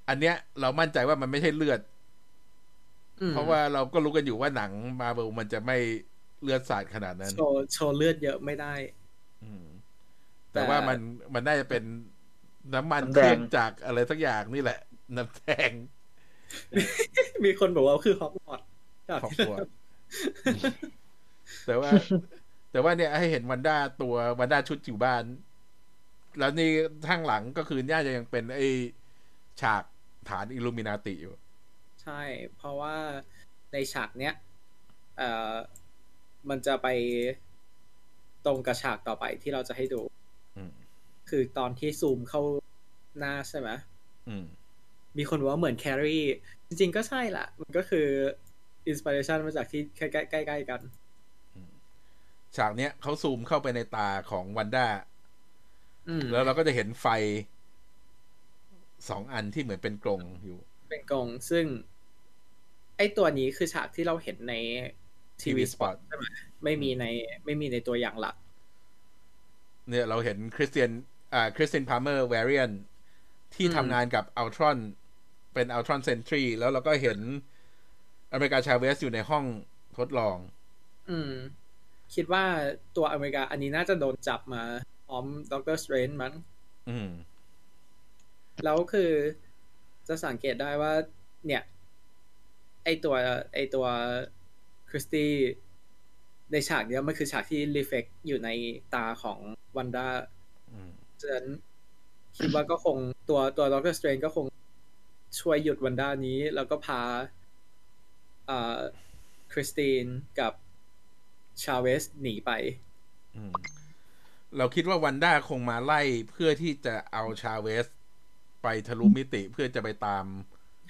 อันเนี้ย เรามั่นใจว่ามันไม่ใช่เลือด เพราะว่าเราก็รู้กันอยู่ว่าหนังมาเบลมันจะไม่เลือดสาดขนาดนั้น โชว์โชว์เลือดเยอะไม่ได้ อืม แต่ว่ามันมันน่าจะเป็นน้ำมันน้ำเคแดงรื่องจากอะไรสักอย่างนี่แหละ น้ำแดง มีคนบอกว่าคือฮอกวอตส์ขอบคุณแต่ว่า แต่ว่าเนี่ยให้เห็นวันด้าตัววันด้าชุดอยู่บ้าน แล้วนี่ข้างหลังก็คือน่าจะยังเป็นไอฉากฐานอิลูมินาติอยู่ใช่ เพราะว่าในฉากเนี้ยเอ่อมันจะไปตรงกับฉากต่อไปที่เราจะให้ดูอืมคือตอนที่ซูมเข้าหน้าใช่ไหมอืมมีคนบอกว่าเหมือนแครี่ จริง ๆ ก็ใช่ละมันก็คือ inspiration มาจากที่ใกล้ๆใกล้ๆกัน ฉากเนี้ยเขาซูมเข้าไปในตาของวันด้าอืมแล้วเราก็จะเห็นไฟสองอันที่เหมือนเป็นกรงอยู่ เป็นกรงซึ่ง ไอ้ตัวนี้คือฉากที่เราเห็นในทีวี TV สปอต spot ใช่ไหมไม่มีในไม่มีในตัวอย่างหลัก เนี่ยเราเห็นคริสเตียนอ่าคริสเตียนพาร์เมอร์แวริ a นที่อืมทำงานกับอัลตรอนเป็นอัลตรอน sentry แล้วเราก็เห็นอเมริกาชาเวสอยู่ในห้องทดลอง อืม คิดว่าตัวอเมริกาอันนี้น่าจะโดนจับมาพร้อมด็อกเตอร์สเตรนมั้งอืม แล้วคือจะสังเกตได้ว่า เนี่ย ไอตัวไอตัวคริสตินในฉากเนี้ยมันคือฉากที่ reflect อยู่ในตาของวันด้าอืมฉะนั้นคิดว่าก็คงตัวตัวด็อกเตอร์สเตรนก็คงช่วยหยุดวันด้านี้ แล้วก็พาอ่าคริสตินกับชาเวสหนีไปอืมเราคิดว่าวันด้าคงมาไล่เพื่อที่จะเอาชาเวส ไปทะลุมิติเพื่อจะไปตาม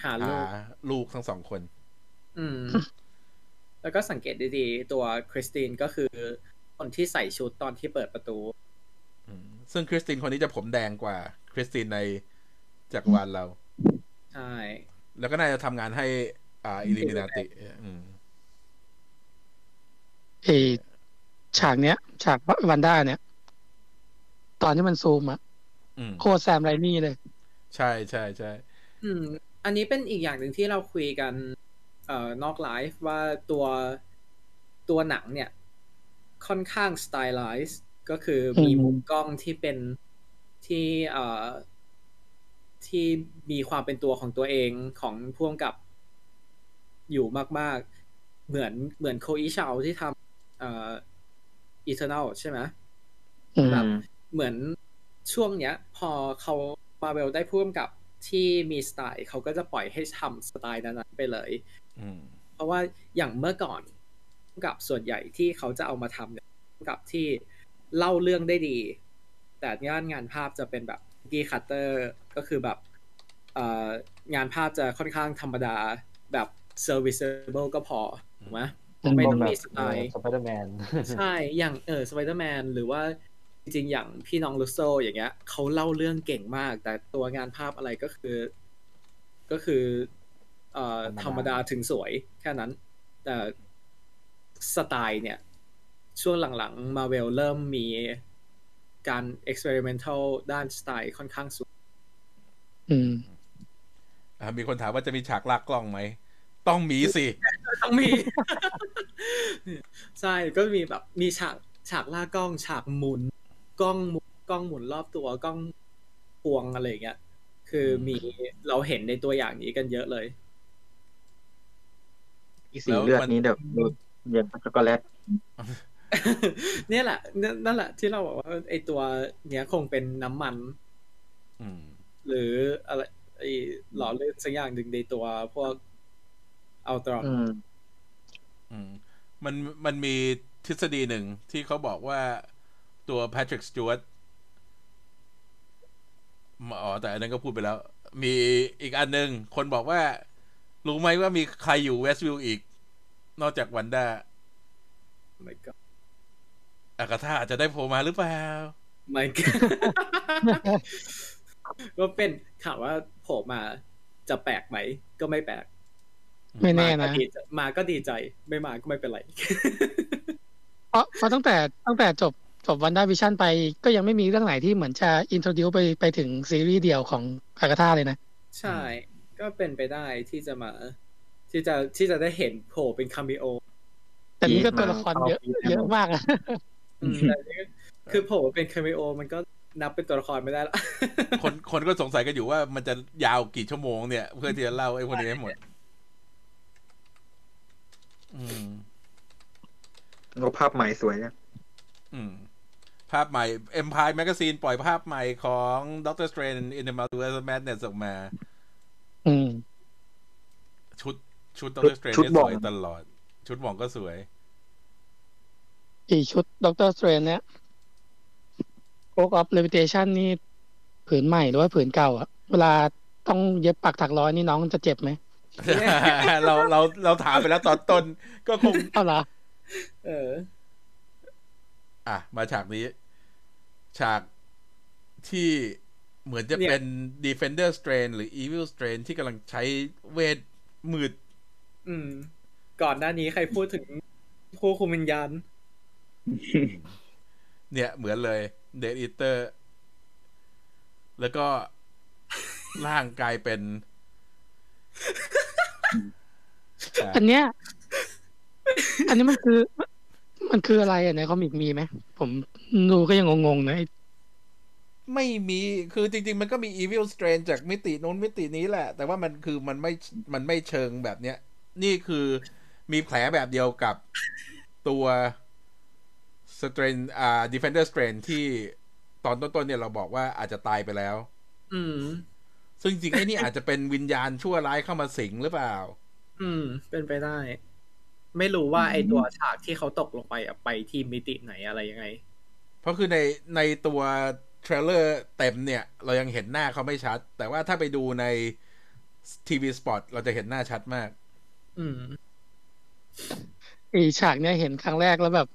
หาลูก หาลูกทั้งสองคน อืม แล้วก็สังเกตดีๆ ตัวคริสตินก็คือคนที่ใส่ชุดตอนที่เปิดประตูอืมซึ่งคริสตินคนนี้จะผมแดงกว่า คริสตินในจักรวาลเรา ใช่ แล้วก็น่าจะทำงานให้ อ่าอิลิมินาติอืมไอฉากเนี้ย ฉากวันด้าเนี่ยตอนที่มันซูมอะอืมโคตรแซมไรนี่เลย ใช่ใช่ใช่อืมอันนี้เป็นอีกอย่างหนึ่งที่เราคุยกัน เอ่อนอกไลฟ์ว่าตัวตัวหนังเนี่ยค่อนข้างสไตล์ไลซ์ก็คือมีอืมมุมกล้องที่เป็นที่เอ่อที่มีความเป็นตัวของตัวเองของพ่วงกับอยู่มาก ๆ เหมือนเหมือนโคอิชาวที่ทเอ่อ Eternals ใช่ไหมอืมแบบเหมือนช่วงเนี้ย พอเขามาเวลได้ผู้กำกับที่มีสไตล์เขาก็จะปล่อยให้ทำสไตล์นั้นๆไปเลยอืม เพราะว่าอย่างเมื่อก่อนผู้กำกับส่วนใหญ่ที่เขาจะเอามาทำเนี่ยผู้กำกับที่เล่าเรื่องได้ดี แต่งานงานภาพจะเป็นแบบ cookie cutter ก็คือแบบเอ่องานภาพจะค่อนข้างธรรมดาแบบ serviceable ก็พอถูกไหมไม่ต้องมีสไตล์สไปเดอร์แมนใช่อย่างเออสไปเดอร์แมนหรือว่าจริงๆ อย่างพี่น้องรุสโซอย่างเงี้ยเขาเล่าเรื่องเก่งมาก แต่ตัวงานภาพอะไรก็คือ ก็คือเอ่อ ธธรรรรมมดาดาถึงสวยแค่นั้น แต่สไตล์เนี่ย ช่วงหลังๆมาเวลเริ่มมีการ experimental ด้านสไตล์ค่อนข้างสูงอืมอ่ามีคนถามว่าจะมีฉากลากกล้องไหม ต้องมีสิ ต้องมี ใช่ ก็มีแบบมีฉากฉากล่ากล้อง ฉากหมุน กล้องหมุนกล้องหมุนรอบตัวกล้องพวงอะไรอย่างเงี้ย คือมีเราเห็นในตัวอย่างนี้กันเยอะเลย อีสีเลือดนี้แบบเย็นช็อกโกแลตเนี่ยแหละนั่นนั่นแหละ ที่เราบอกว่าไอตัวเนี้ยคงเป็นน้ำมันอืมหรืออะไรไอหล่อลื่นสักอย่างหนึ่งในตัวพวกอัลตร้าอืมอืมมันมันมีทฤษฎีหนึ่งที่เขาบอกว่าตัวแพทริกสจวตอ๋อแต่อันนั้นก็พูดไปแล้ว มีอีกอันหนึ่งคนบอกว่า รู้ไหมว่ามีใครอยู่เวสต์วิลล์อีก นอกจากวันด้าไม่ก็อากาธาอาจจะได้โผล่มาหรือเปล่าไม่ก็ก็เป็นข่าวว่าโผล่มาจะแปลกไหม ก็ไม่แปลกไม่แน่มาก็นะดีใจมาก็ดีใจไม่มาก็ไม่เป็นไร เพราะเพราะตั้งแต่ตั้งแต่จบจบ WandaVision ไปก็ยังไม่มีเรื่องไหนที่เหมือนจะ introduce ไปไปถึงซีรีส์เดี่ยวของอากาธาเลยนะ ใช่ ก็เป็นไปได้ที่จะมา ที่จะที่จะได้เห็นโผล่เป็นคาเมโอ แต่นี่ก็ตัวละครเยอะเยอะมากอะอืมแต่นี่ก็คือโผล่เป็นคาเมโอ มันก็นับเป็นตัวละครไม่ได้ละคนคนก็สงสัยกันอยู่ว่ามันจะยาวกี่ชั่วโมงเนี่ย เพื่อที่จะเล่าไอ้พวกนี้ให้หมด อืมงบภาพใหม่สวยนะอืม ภาพใหม่ Empire Magazine ปล่อยภาพใหม่ของ Doctor Strange in the Multiverse of Madness ออกมา อืม ชุดชุด Doctor Strange เนี่ยสวยตลอด ชุดหว่องก็สวย อีชุดด็อกเตอร์สเตรนเนี่ย Cloak of Levitation นี่ผืนใหม่หรือว่าผืนเก่าอะเวลาต้องเย็บปักถักร้อยนี่น้องจะเจ็บไหมเราเราเราถามไปแล้วตอนต้นก็คงเอาละเออ อะ มาฉากนี้ ฉากที่ เหมือนจะเนี่ยเป็น Defender Strain หรือ Evil Strain ที่กำลังใช้เวทมืด อืม ก่อนหน้านี้ใครพูดถึงผู้คุมวิญญาณ เนี่ยเหมือนเลย Dead Eater แล้วก็ร่างกลายเป็นอะอันเนี้ย อันนี้มันคือ มันคืออะไรอะในคอมิกมีไหม ผมดูก็ยังงงๆนะ ไอ้ไม่มีคือจริง ๆ มันก็มี Evil Strain จากมิตินู้นมิตินี้แหละ แต่ว่ามันคือมันไม่มันไม่เชิงแบบเนี้ย นี่คือมีแผลแบบเดียวกับตัว Strain อ่า Defender Strain ที่ตอนต้นๆเนี่ยเราบอกว่าอาจจะตายไปแล้ว อืม ซึ่งจริงๆไอ้นี่อาจจะเป็นวิญญาณชั่วร้ายเข้ามาสิงหรือเปล่า อืม เป็นไปได้ ไม่รู้ว่าไอตัวฉากที่เขาตกลงไปอะไปที่มิติไหนอะไรยังไง เพราะคือในในตัว trailer เต็มเนี่ย เรายังเห็นหน้าเขาไม่ชัด แต่ว่าถ้าไปดูใน TV spot เราจะเห็นหน้าชัดมาก อืมไอ้ฉากเนี้ยเห็นครั้งแรกแล้วแบบ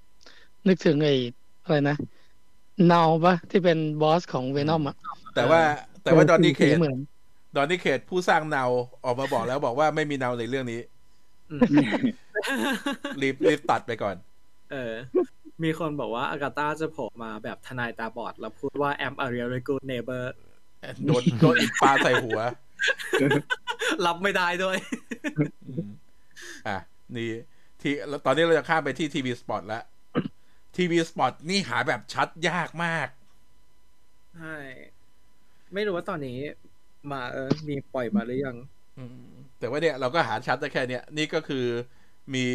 นึกถึงไอ้อะไรนะเนาปะที่เป็นบอสของเวนอมอะแต่ว่าแต่ว่า Donny Cates เหมือน Donny Cates ผู้สร้าง Knull ออกมาบอกแล้วบอกว่าไม่มีเนาในเรื่องนี้อืมรีบรีบตัดไปก่อน เออ มีคนบอกว่าอากาธาจะโผล่มาแบบทนายตาบอด แล้วพูดว่า I'm a really good neighbor โดนโดนอิฐปาใส่หัว รับไม่ได้ด้วยอืมอะ นี่ที่แล้วตอนนี้เราจะข้ามไปที่ TV spot แล้ว TV spot นี่หาแบบชัดยากมาก ใช่ ไม่รู้ว่าตอนนี้ มาเออ มีปล่อยมาหรือยังอืมแต่ว่าเนี่ยเราก็หาชัดได้แค่เนี้ยนี่ก็คือมี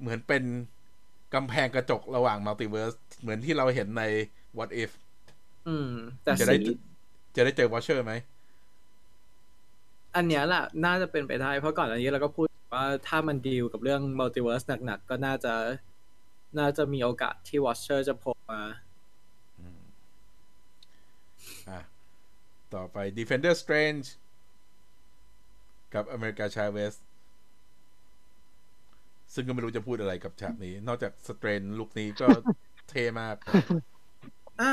เหมือนเป็น กำแพงกระจกระหว่าง multiverse เหมือนที่เราเห็นใน What If อืม แต่จะได้สีจะได้เจอ Watcher ไหม อันเนี้ยแหละน่าจะเป็นไปได้ เพราะก่อนอันนี้เราก็พูดว่าถ้ามันดีลกับเรื่อง multiverse หนักๆ ก็น่าจะ น่าจะมีโอกาสที่วอชเชอร์จะโผล่มาอะต่อไป Defender Strange กับอเมริกาชาเวส ซึ่งก็ไม่รู้จะพูดอะไรกับฉากนี้ นอกจากสเตรนลุคนี้ก็เท่มากอ่า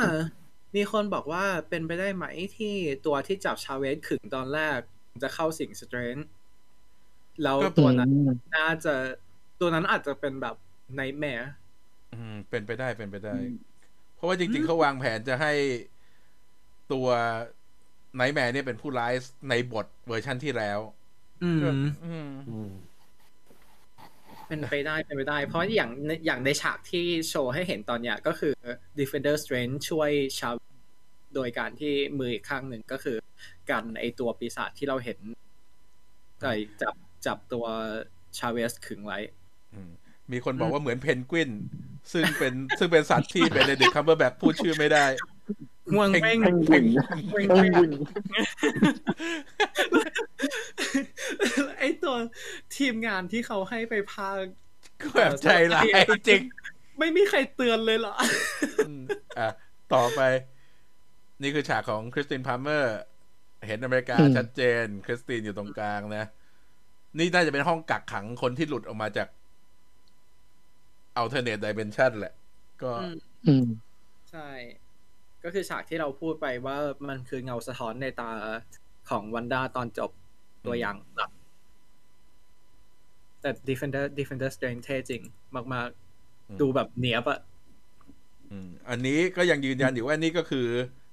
มีคนบอกว่าเป็นไปได้ไหมที่ตัวที่จับชาเวสขึงตอนแรกจะเข้าสิงสเตรนแล้วก็ตัวนั้นน่าจะตัวนั้นอาจจะเป็นแบบ Nightmare อืม เป็นไปได้เป็นไปได้ เพราะว่าจริง ๆเขาวางแผนจะให้ตัว Nightmare เนี่ยเป็นผู้ร้ายในบทเวอร์ชั่นที่แล้ว อืมก็อืมอืม เป็นไปได้เป็นไปได้ เพราะอย่างในอย่างในฉากที่โชว์ให้เห็นตอนเนี้ยก็คือ Defender Strange ช่วยชาเวสโดยการที่มืออีกข้างหนึ่งก็คือกันไอตัวปีศาจที่เราเห็นไอจับจับตัวชาเวสขึงไว้อืมมีคนบอกว่าเหมือนเพนกวิน ซึ่งเป็นซึ่งเป็นสัตว์ที่เป็นในเด็กคัมเบอร์แบ็กพูดชื่อไม่ได้ห่วงเป้งเพนกวินเป้งเพนกวิน ไอตัว ทีมงานที่เขาให้ไปพากย์ก็แบบใจร้ายจริง ไม่มีใครเตือนเลยเหรออืมอะต่อไป นี่คือฉากของคริสตินพาร์เมอร์ เห็นอเมริกาอืมชัดเจน คริสตินอยู่ตรงกลางนะ นี่น่าจะเป็นห้องกักขังคนที่หลุดออกมาจาก alternate dimension แหละ ก็อืมอืมใช่ ก็คือฉากที่เราพูดไปว่ามันคือเงาสะท้อนในตาของวันด้าตอนจบตัวอย่างหลัก แต่ Defender Defender Strange เท่จริง มากอืมๆดูแบบเนียบอะอืมอันนี้ก็ยังยืนยันอยู่ว่านี่ก็คือ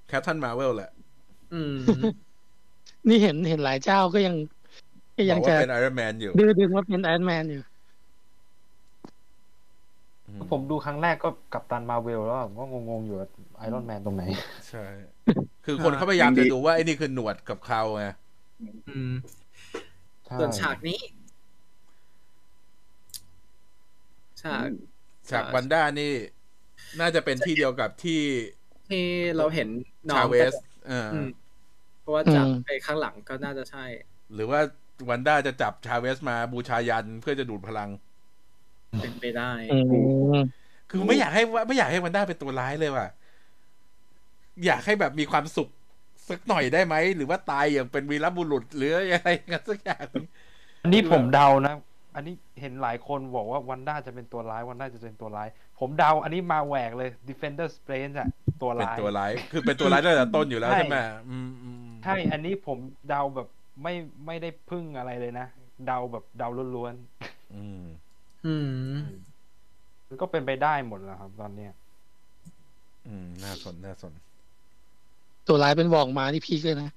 Captain Marvel แหละอืมนี่เห็นเห็นหลายเจ้าก็ยัง ก็บยัองกจะว่าเป็นไอรอนแมนอยู่ดื้อดึงว่าเป็นไอรอนแมนอยู่อืมผมดูครั้งแรกก็กัปตันมาเวลแล้วผมก็งงๆอยู่ไอรอนแมนตรงไหน ใช่ คือคนเขาพยายามจะดูว่าไอ้นี่คือหนวดกับเคราไงอืมใช่ส่วนฉากนี้ ฉากฉากวันด้านี่ น่าจะเป็นที่เดียวกับที่ที่เราเห็นน้อชางเวสเออออืมเพราะว่าจากอืมไปข้างหลังก็น่าจะใช่ หรือว่าวันด้าจะจับชาเวสมาบูชายันเพื่อจะดูดพลัง เป็นไปได้อืมคือไม่อยากให้ว่าไม่อยากให้วันด้าเป็นตัวร้ายเลยว่ะ อยากให้แบบมีความสุขสักหน่อยได้ไหม หรือว่าตายอย่างเป็นวีรบุรุษหรืออะไรกันสักอย่างอันนี้ผมเดานะ อันนี้เห็นหลายคนบอกว่าวันด้าจะเป็นตัวร้ายวันด้าจะเป็นตัวร้าย ผมเดาอันนี้มาแหวกเลย Defender Strange อะตัวเป็นร้ายตัวร้าย คือเป็นตัวร้ายตั้งแต่ต้นอยู่แล้วใช่ใช่ไหมอืมอืมใช่ อันนี้ผมเดาแบบไม่ไม่ได้พึ่งอะไรเลยนะ เดาแบบเดาล้วนอืม อืมๆมันก็เป็นไปได้หมดแล้วครับ ตอนเนี้ย อืม น่าสนน่าสน ตัวร้ายเป็นวองมาที่พีคเลยนะ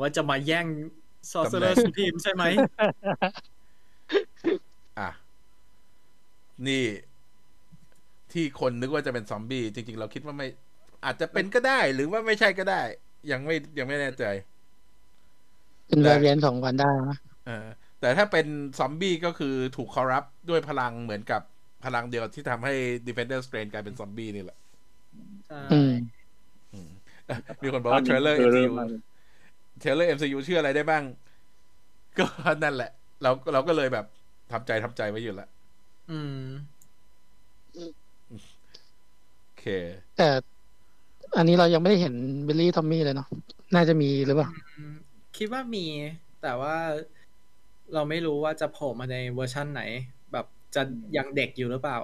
ว่าจะมาแย่ง Sorcerer ตำแหน่ง Supreme ใช่ไหม อะ นี่ ที่คนนึกว่าจะเป็นซอมบี้ จริง ๆ เราคิดว่าไม่ อาจจะเป็นก็ได้ หรือว่าไม่ใช่ก็ได้ ยังไม่ยังไม่แน่ใจ เป็นแต่วาเรียนของวันด้านะเออ แต่ถ้าเป็นซอมบี้ก็คือถูก corrupt ด้วยพลังเหมือนกับพลังเดียวที่ทำให้ Defender Strange กลายเป็นซอมบี้นี่แหละ ใช่อืมอืมอะมีคนบอกว่า trailer MCU trailer MCU ชื่ออะไรได้บ้าง ก็นั่นแหละ เราเราก็เลยแบบทำใจทำใจไว้อยู่แล้วอืมโอเค แต่อันนี้เรายังไม่ได้เห็นบิลลี่ทอมมี่เลยเนาะน่าจะมีหรือเปล่า คิดว่ามี แต่ว่าเราไม่รู้ว่าจะโผล่มาในเวอร์ชั่นไหน แบบจะยังเด็กอยู่หรือเปล่า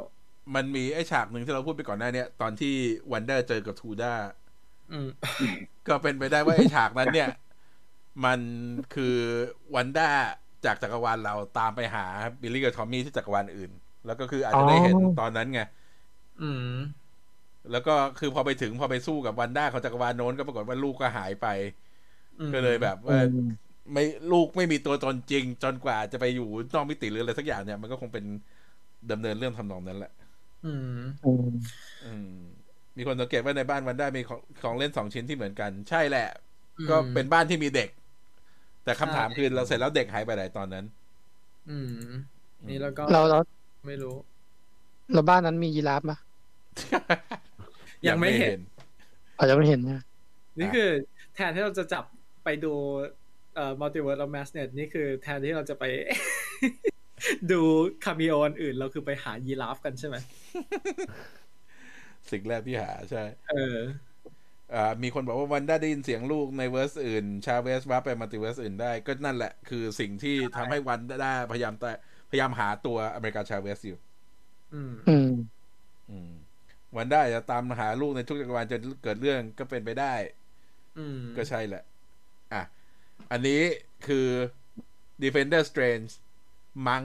มันมีไอ้ฉากหนึ่งที่เราพูดไปก่อนหน้าเนี้ยตอนที่วันด้าเจอกับวันด้าอืมก็เป็นไปได้ว่าไอ้ฉากนั้นเนี่ย มันคือวันด้าจากจักรวาลเราตามไปหาบิลลี่กับทอมมี่ที่จักรวาลอื่น แล้วก็คืออาจจะได้เห็นอ๋อตอนนั้นไงอืม แล้วก็คือพอไปถึงพอไปสู้กับวันด้าของจักรวาลโน้นก็ปรากฏว่าลูกก็หายไปอืมก็เลยแบบว่าไม่ลูกไม่มีตัวตนจริง จนกว่าจะไปอยู่นอกมิติหรืออะไรสักอย่างเนี่ย มันก็คงเป็นดำเนินเรื่องทำนองนั้นแหละอืมอืม อืม มีคนสังเกตว่าในบ้านวันด้ามีของของเล่นสองชิ้นที่เหมือนกัน ใช่แหละ ก็เป็นบ้านที่มีเด็ก แต่คำถามคือเราเสร็จแล้วเด็กหายไปไหนตอนนั้น อืม นี่แล้วก็เราเราไม่รู้ เราบ้านนั้นมียีราฟปะยังไม่เห็นอาจจะไม่เห็นนะนี่คือ แทนที่เราจะจับไปดูเอ่อ multiverse of madness นี่คือแทนที่เราจะไป ดู cameo คนอื่น เราคือไปหายีราฟกันใช่ไหมสิ่งแรกที่หาใช่ เอออ่า มีคนบอกว่าวันด้าได้ยินเสียงลูกใน verse อื่น ชาเวสวับไป multiverse อื่นได้ ก็นั่นแหละ คือสิ่งที่ทำให้วันด้าพยายามแต่พยายามหาตัวอเมริกาชาเวสอยู่อืมอืม อืม วันด้าจะตามหาลูกในทุกจักรวาลจนเกิดเรื่องก็เป็นไปได้ อืม ก็ใช่แหละ อะ อันนี้คือ Defender Strange มัง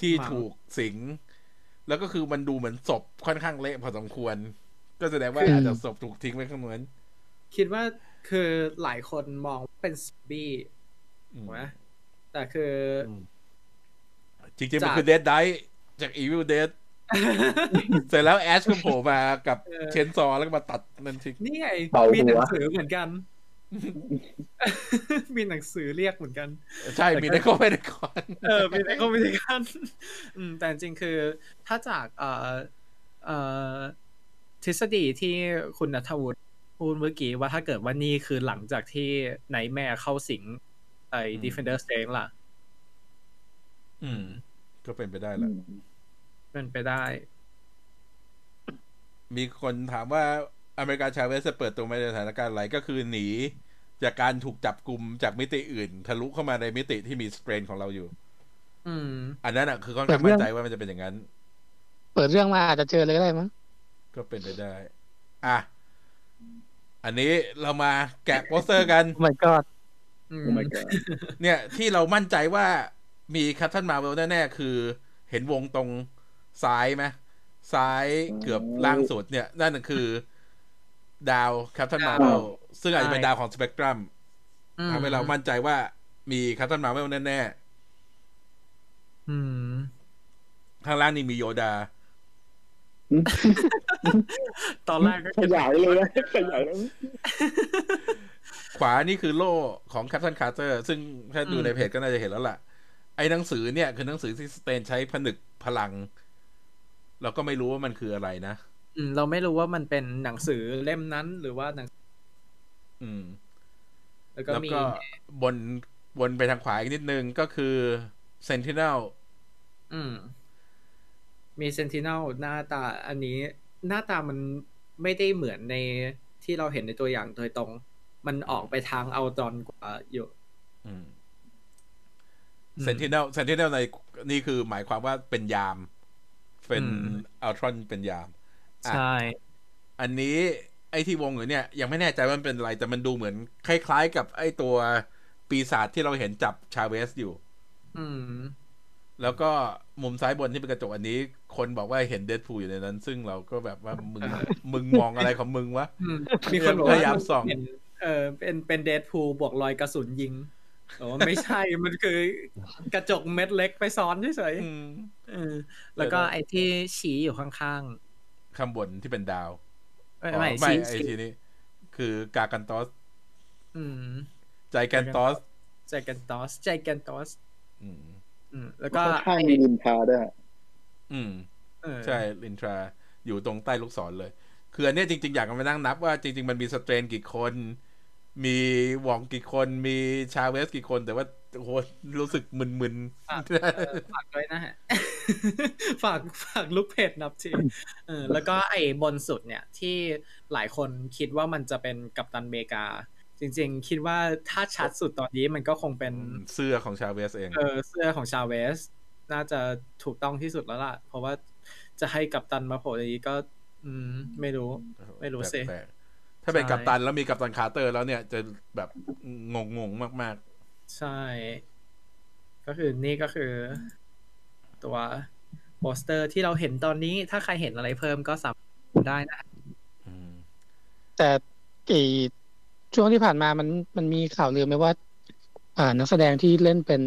ที่ถูกสิง แล้วก็คือมันดูเหมือนศพค่อนข้างเละพอสมควร ก็แสดงว่าคือออาจจะศพถูกทิ้งไว้ข้างนั้นคิดว่าคือหลายคนมองว่าเป็นซอมบี้อืมถูกไหมแต่คือ จริงๆ มันจากคือ Dead Die จาก Evil Dead เสร็จแล้วแอชก็โผล่มากับเออเชนซอแล้วก็มาตัดนั่นทิ้งนี่ไงเบาหัวมีหนังสือเหมือนกัน มีหนังสือเรียกเหมือนกัน ใช่ มีได้ก็ไม่ได้ก่อนเออ มีแต่ก็ไม่ได้กันอืมแต่จริงๆคือถ้าจากเอ่อเอ่อ ทฤษฎีที่คุณนัทวุฒิพูดเมื่อกี้ว่าถ้าเกิดว่านี่คือหลังจากที่ไนแม่เข้าสิงไอ้ Defender Strange ล่ะ อืม ก็เป็นไปได้แหละ เป็นไปได้ มีคนถามว่าอเมริกาชาเวสจะเปิดตัวมาในสถานการณ์อะไรก็คือหนี จากการถูกจับกลุ่มจากมิติอื่น ทะลุเข้ามาในมิติที่มีสเตรนของเราอยู่ อืม อันนั้นอะ คือค่อนข้างมั่นใจว่ามันจะเป็นอย่างนั้น เปิดเรื่องมาอาจจะเจอเลยก็ได้มั้ง ก็เป็นไปได้ อะ อันนี้เรามาแกะโปสเตอร์กันโอ้ my god อืมโอ้ my god เนี่ย ที่เรามั่นใจว่ามีคั p ทันมาเวลแน่ๆ คือเห็นวงตรงซ้ายไหมซ้ายเกือบล่างสุดเนี่ย นั่นนะคือ ดาวคั p ทันมาเวลซึ่งอาจจะเป็นดาวของสเปกตรัมอืมทำให้เรามั่นใจว่ามีคั p ทันมาเวลแน่อืมๆข้างล่างนี่มีโยดา ตอนแรกก็ขยายเลยนะขยายแล้วขวานี่คือโล่ของคั p ทันคาร์เตอร์ ซึ่งถ้าดูในเพจก็น่าจะเห็นแล้วล่ะ ไอ้หนังสือเนี่ย คือหนังสือที่สเตรนจ์ใช้ผนึกพลัง เราก็ไม่รู้ว่ามันคืออะไรนะอืม เราไม่รู้ว่ามันเป็นหนังสือเล่มนั้นหรือว่าหนัง อืม แล้วก็แล้วมีก็บนบนไปทางขวาอีกนิดนึงก็คือ Sentinel อืม มี Sentinel หน้าตาอันนี้ หน้าตามันไม่ได้เหมือนในที่เราเห็นในตัวอย่างโดยตรง มันออกไปทางอัลตรอนกว่าอยู่อืมอืมเซนติเนล Sentinel ในนี่คือหมายความว่าเป็นยาม เป็นอืมอัลตรอนเป็นยามอะใช่ อันนี้ไอ้ที่วงอยู่เนี่ย ยังไม่แน่ใจว่ามันเป็นอะไร แต่มันดูเหมือน คล้าย ๆ กับไอ้ตัวปีศาจที่เราเห็นจับชาเวสอยู่ อืม แล้วก็มุมซ้ายบนที่เป็นกระจกอันนี้ คนบอกว่าเห็นเดดพูลอยู่ในนั้น ซึ่งเราก็แบบว่ามึงมึงมองอะไรของมึงวะอืมมีคนบอกว่าพยายามส่องเป็นเออเป็นเป็นเดดพูบวกรอยกระสุนยิงแต่ว่าไม่ใช่มันคือกระจกเม็ดเล็กไปซ้อนเฉยอืมๆเออแล้วก็ไอ้ที่ชี้อยู่ข้างข้างบนที่เป็นดาวๆไม่อ๋อไม่ไม่ชี้ไอ้ชี้ทีนี้คือกากันตอสอืมใจแกนตอสใจแกนตอสใจแกนตอสอืมอืม แล้วก็ข้างๆมีลินทาด้วยฮะอืมเออใช่ลินทราอยู่ตรงใต้ลูกศรเลย คืออันเนี้ยจริง ๆ อยากมานั่งนับว่าจริง ๆ มันมีสเตรนกี่คน มีวองกี่คน มีชาเวสกี่คน แต่ว่าโอ้โหรู้สึกมึนฝากเออฝากด้วยนะฮะ ฝากฝากลูกเพจนับทีเออแล้วก็ไอ้บนสุดเนี่ยที่หลายคนคิดว่ามันจะเป็นกัปตันเมกา จริงๆ คิดว่าถ้าชัดสุดตอนนี้มันก็คงเป็นๆเสื้อของชาเวสเอง เออเสื้อของชาเวส น่าจะถูกต้องที่สุดแล้วล่ะ เพราะว่าจะให้กัปตันมาโผล่ในนี้ก็ อืม ไม่รู้ ไม่รู้สิแปลกๆถ้าเป็นใช่กัปตันแล้วมีกัปตันคาร์เตอร์แล้วเนี่ยจะแบบงงๆมากใช่ ก็คือนี่ก็คือ ตัวโปสเตอร์ที่เราเห็นตอนนี้ ถ้าใครเห็นอะไรเพิ่มก็สามารถดูได้นะๆอืมแต่ไอ ช่วงที่ผ่านมามันมันมีข่าวลือไหมว่า อ่านักแสดงที่เล่นเป็น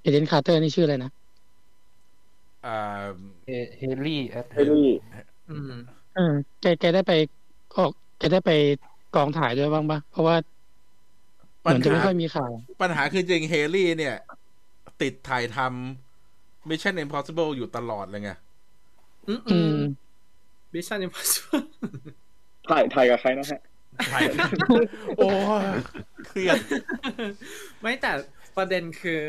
เอเดนคาร์เตอร์นี่ชื่ออะไรนะอ่าเฮลี่แอดเฮลี่อืมเออแกแกได้ไปออกแกได้ไปกองถ่ายด้วยบ้างปะเพราะว่าเหปัญมือนจะหาไม่ค่อยมีข่าว ปัญหาคือจริงเฮลี่เนี่ย ติดถ่ายทำ Mission Impossible อยู่ตลอดเลยไง อืมอืมมิชชั่นอิมพอสิเบิลถ่ายถ่ายกับใครนะฮะถ่าย โอ้ยเครียดไม่แต่ประเด็นคือ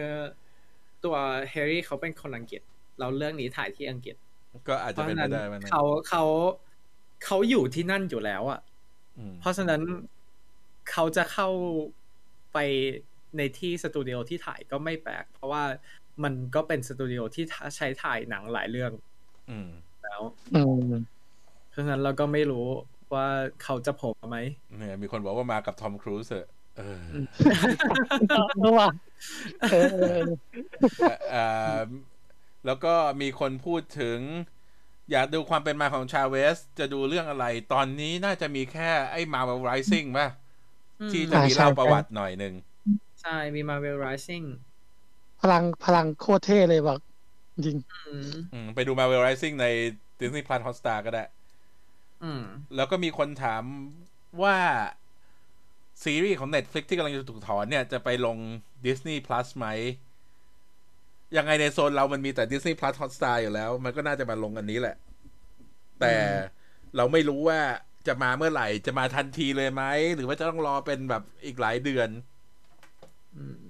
ตัวแฮร์รี่เขาเป็นคนอังกฤษ เราเรื่องนี้ถ่ายที่อังกฤษ ก็อาจเพจะราะเป็นฉะไปนั้นได้มันนะเขาเขาเขาอยู่ที่นั่นอยู่แล้วอะอืมเพราะฉะนั้นเขาจะเข้าไปในที่สตูดิโอที่ถ่ายก็ไม่แปลก เพราะว่ามันก็เป็นสตูดิโอที่ใช้ถ่ายหนังหลายเรื่องอืมแล้วอืมเพราะฉะนั้นเราก็ไม่รู้ ว่าเขาจะโผล่มาไหมเนี่ยมีคนบอกว่ามากับทอมครูซอะเออรู้ว่าเออเออเอ่อแล้วก็มีคนพูดถึง อยากดูความเป็นมาของชาเวส จะดูเรื่องอะไร ตอนนี้น่าจะมีแค่ไอ้ Marvel Rising ป่ะอืมที่จะมีเล่าประวัติหน่อยหนึ่งใช่ มี Marvel Rising พลังพลังโคตรเท่เลยบอกจริงอืมอืมไปดู Marvel Rising ใน Disney Plus Hotstar ก็ได้อืม แล้วก็มีคนถามว่าซีรีส์ของ Netflix ที่กำลังจะถูกถอนเนี่ย จะไปลง Disney Plus ไหม ยังไงในโซนเรามันมีแต่ Disney Plus Hotstar อยู่แล้ว มันก็น่าจะมาลงอันนี้แหละ แต่เราไม่รู้ว่าจะมาเมื่อไหร่ จะมาทันทีเลยไหม หรือว่าจะต้องรอเป็นแบบอีกหลายเดือนอืม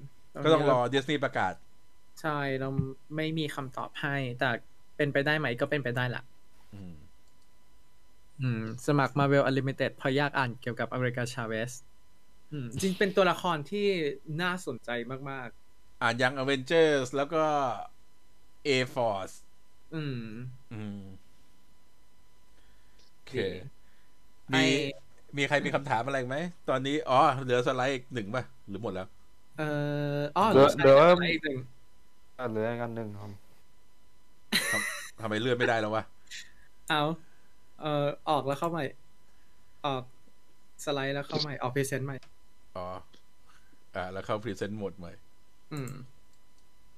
ก็ต้องรอ Disney ประกาศ ใช่ เราไม่มีคำตอบให้ แต่เป็นไปได้ไหมก็เป็นไปได้ละอืม อืม สมัคร Marvel Unlimited เพราะอยากอ่านเกี่ยวกับอเมริกาชาเวสอืมจริงเป็นตัวละครที่น่าสนใจมากอ่านยัง Avengers แล้วก็ A Force ๆอืม อืมโอเคไอมีมีใครมีคำถามอะไรไหม ตอนนี้อ๋อเหลือสไลด์อีกหนึ่งป่ะ หรือหมดแล้ว เอ่ออ๋อเดี๋ยวใช่เดี๋ยวอะไรอีกหนึ่งอะเหลือกันหนึ่งครับทำไมเลื่อนไม่ได้แล้ววะ เอา เอ่อออกแล้วเข้าใหม่ ออกสไลด์แล้วเข้าใหม่ ออกพรีเซนต์ใหม่ อ๋อ อ่า แล้วเข้า Present โหมดใหม่ อืม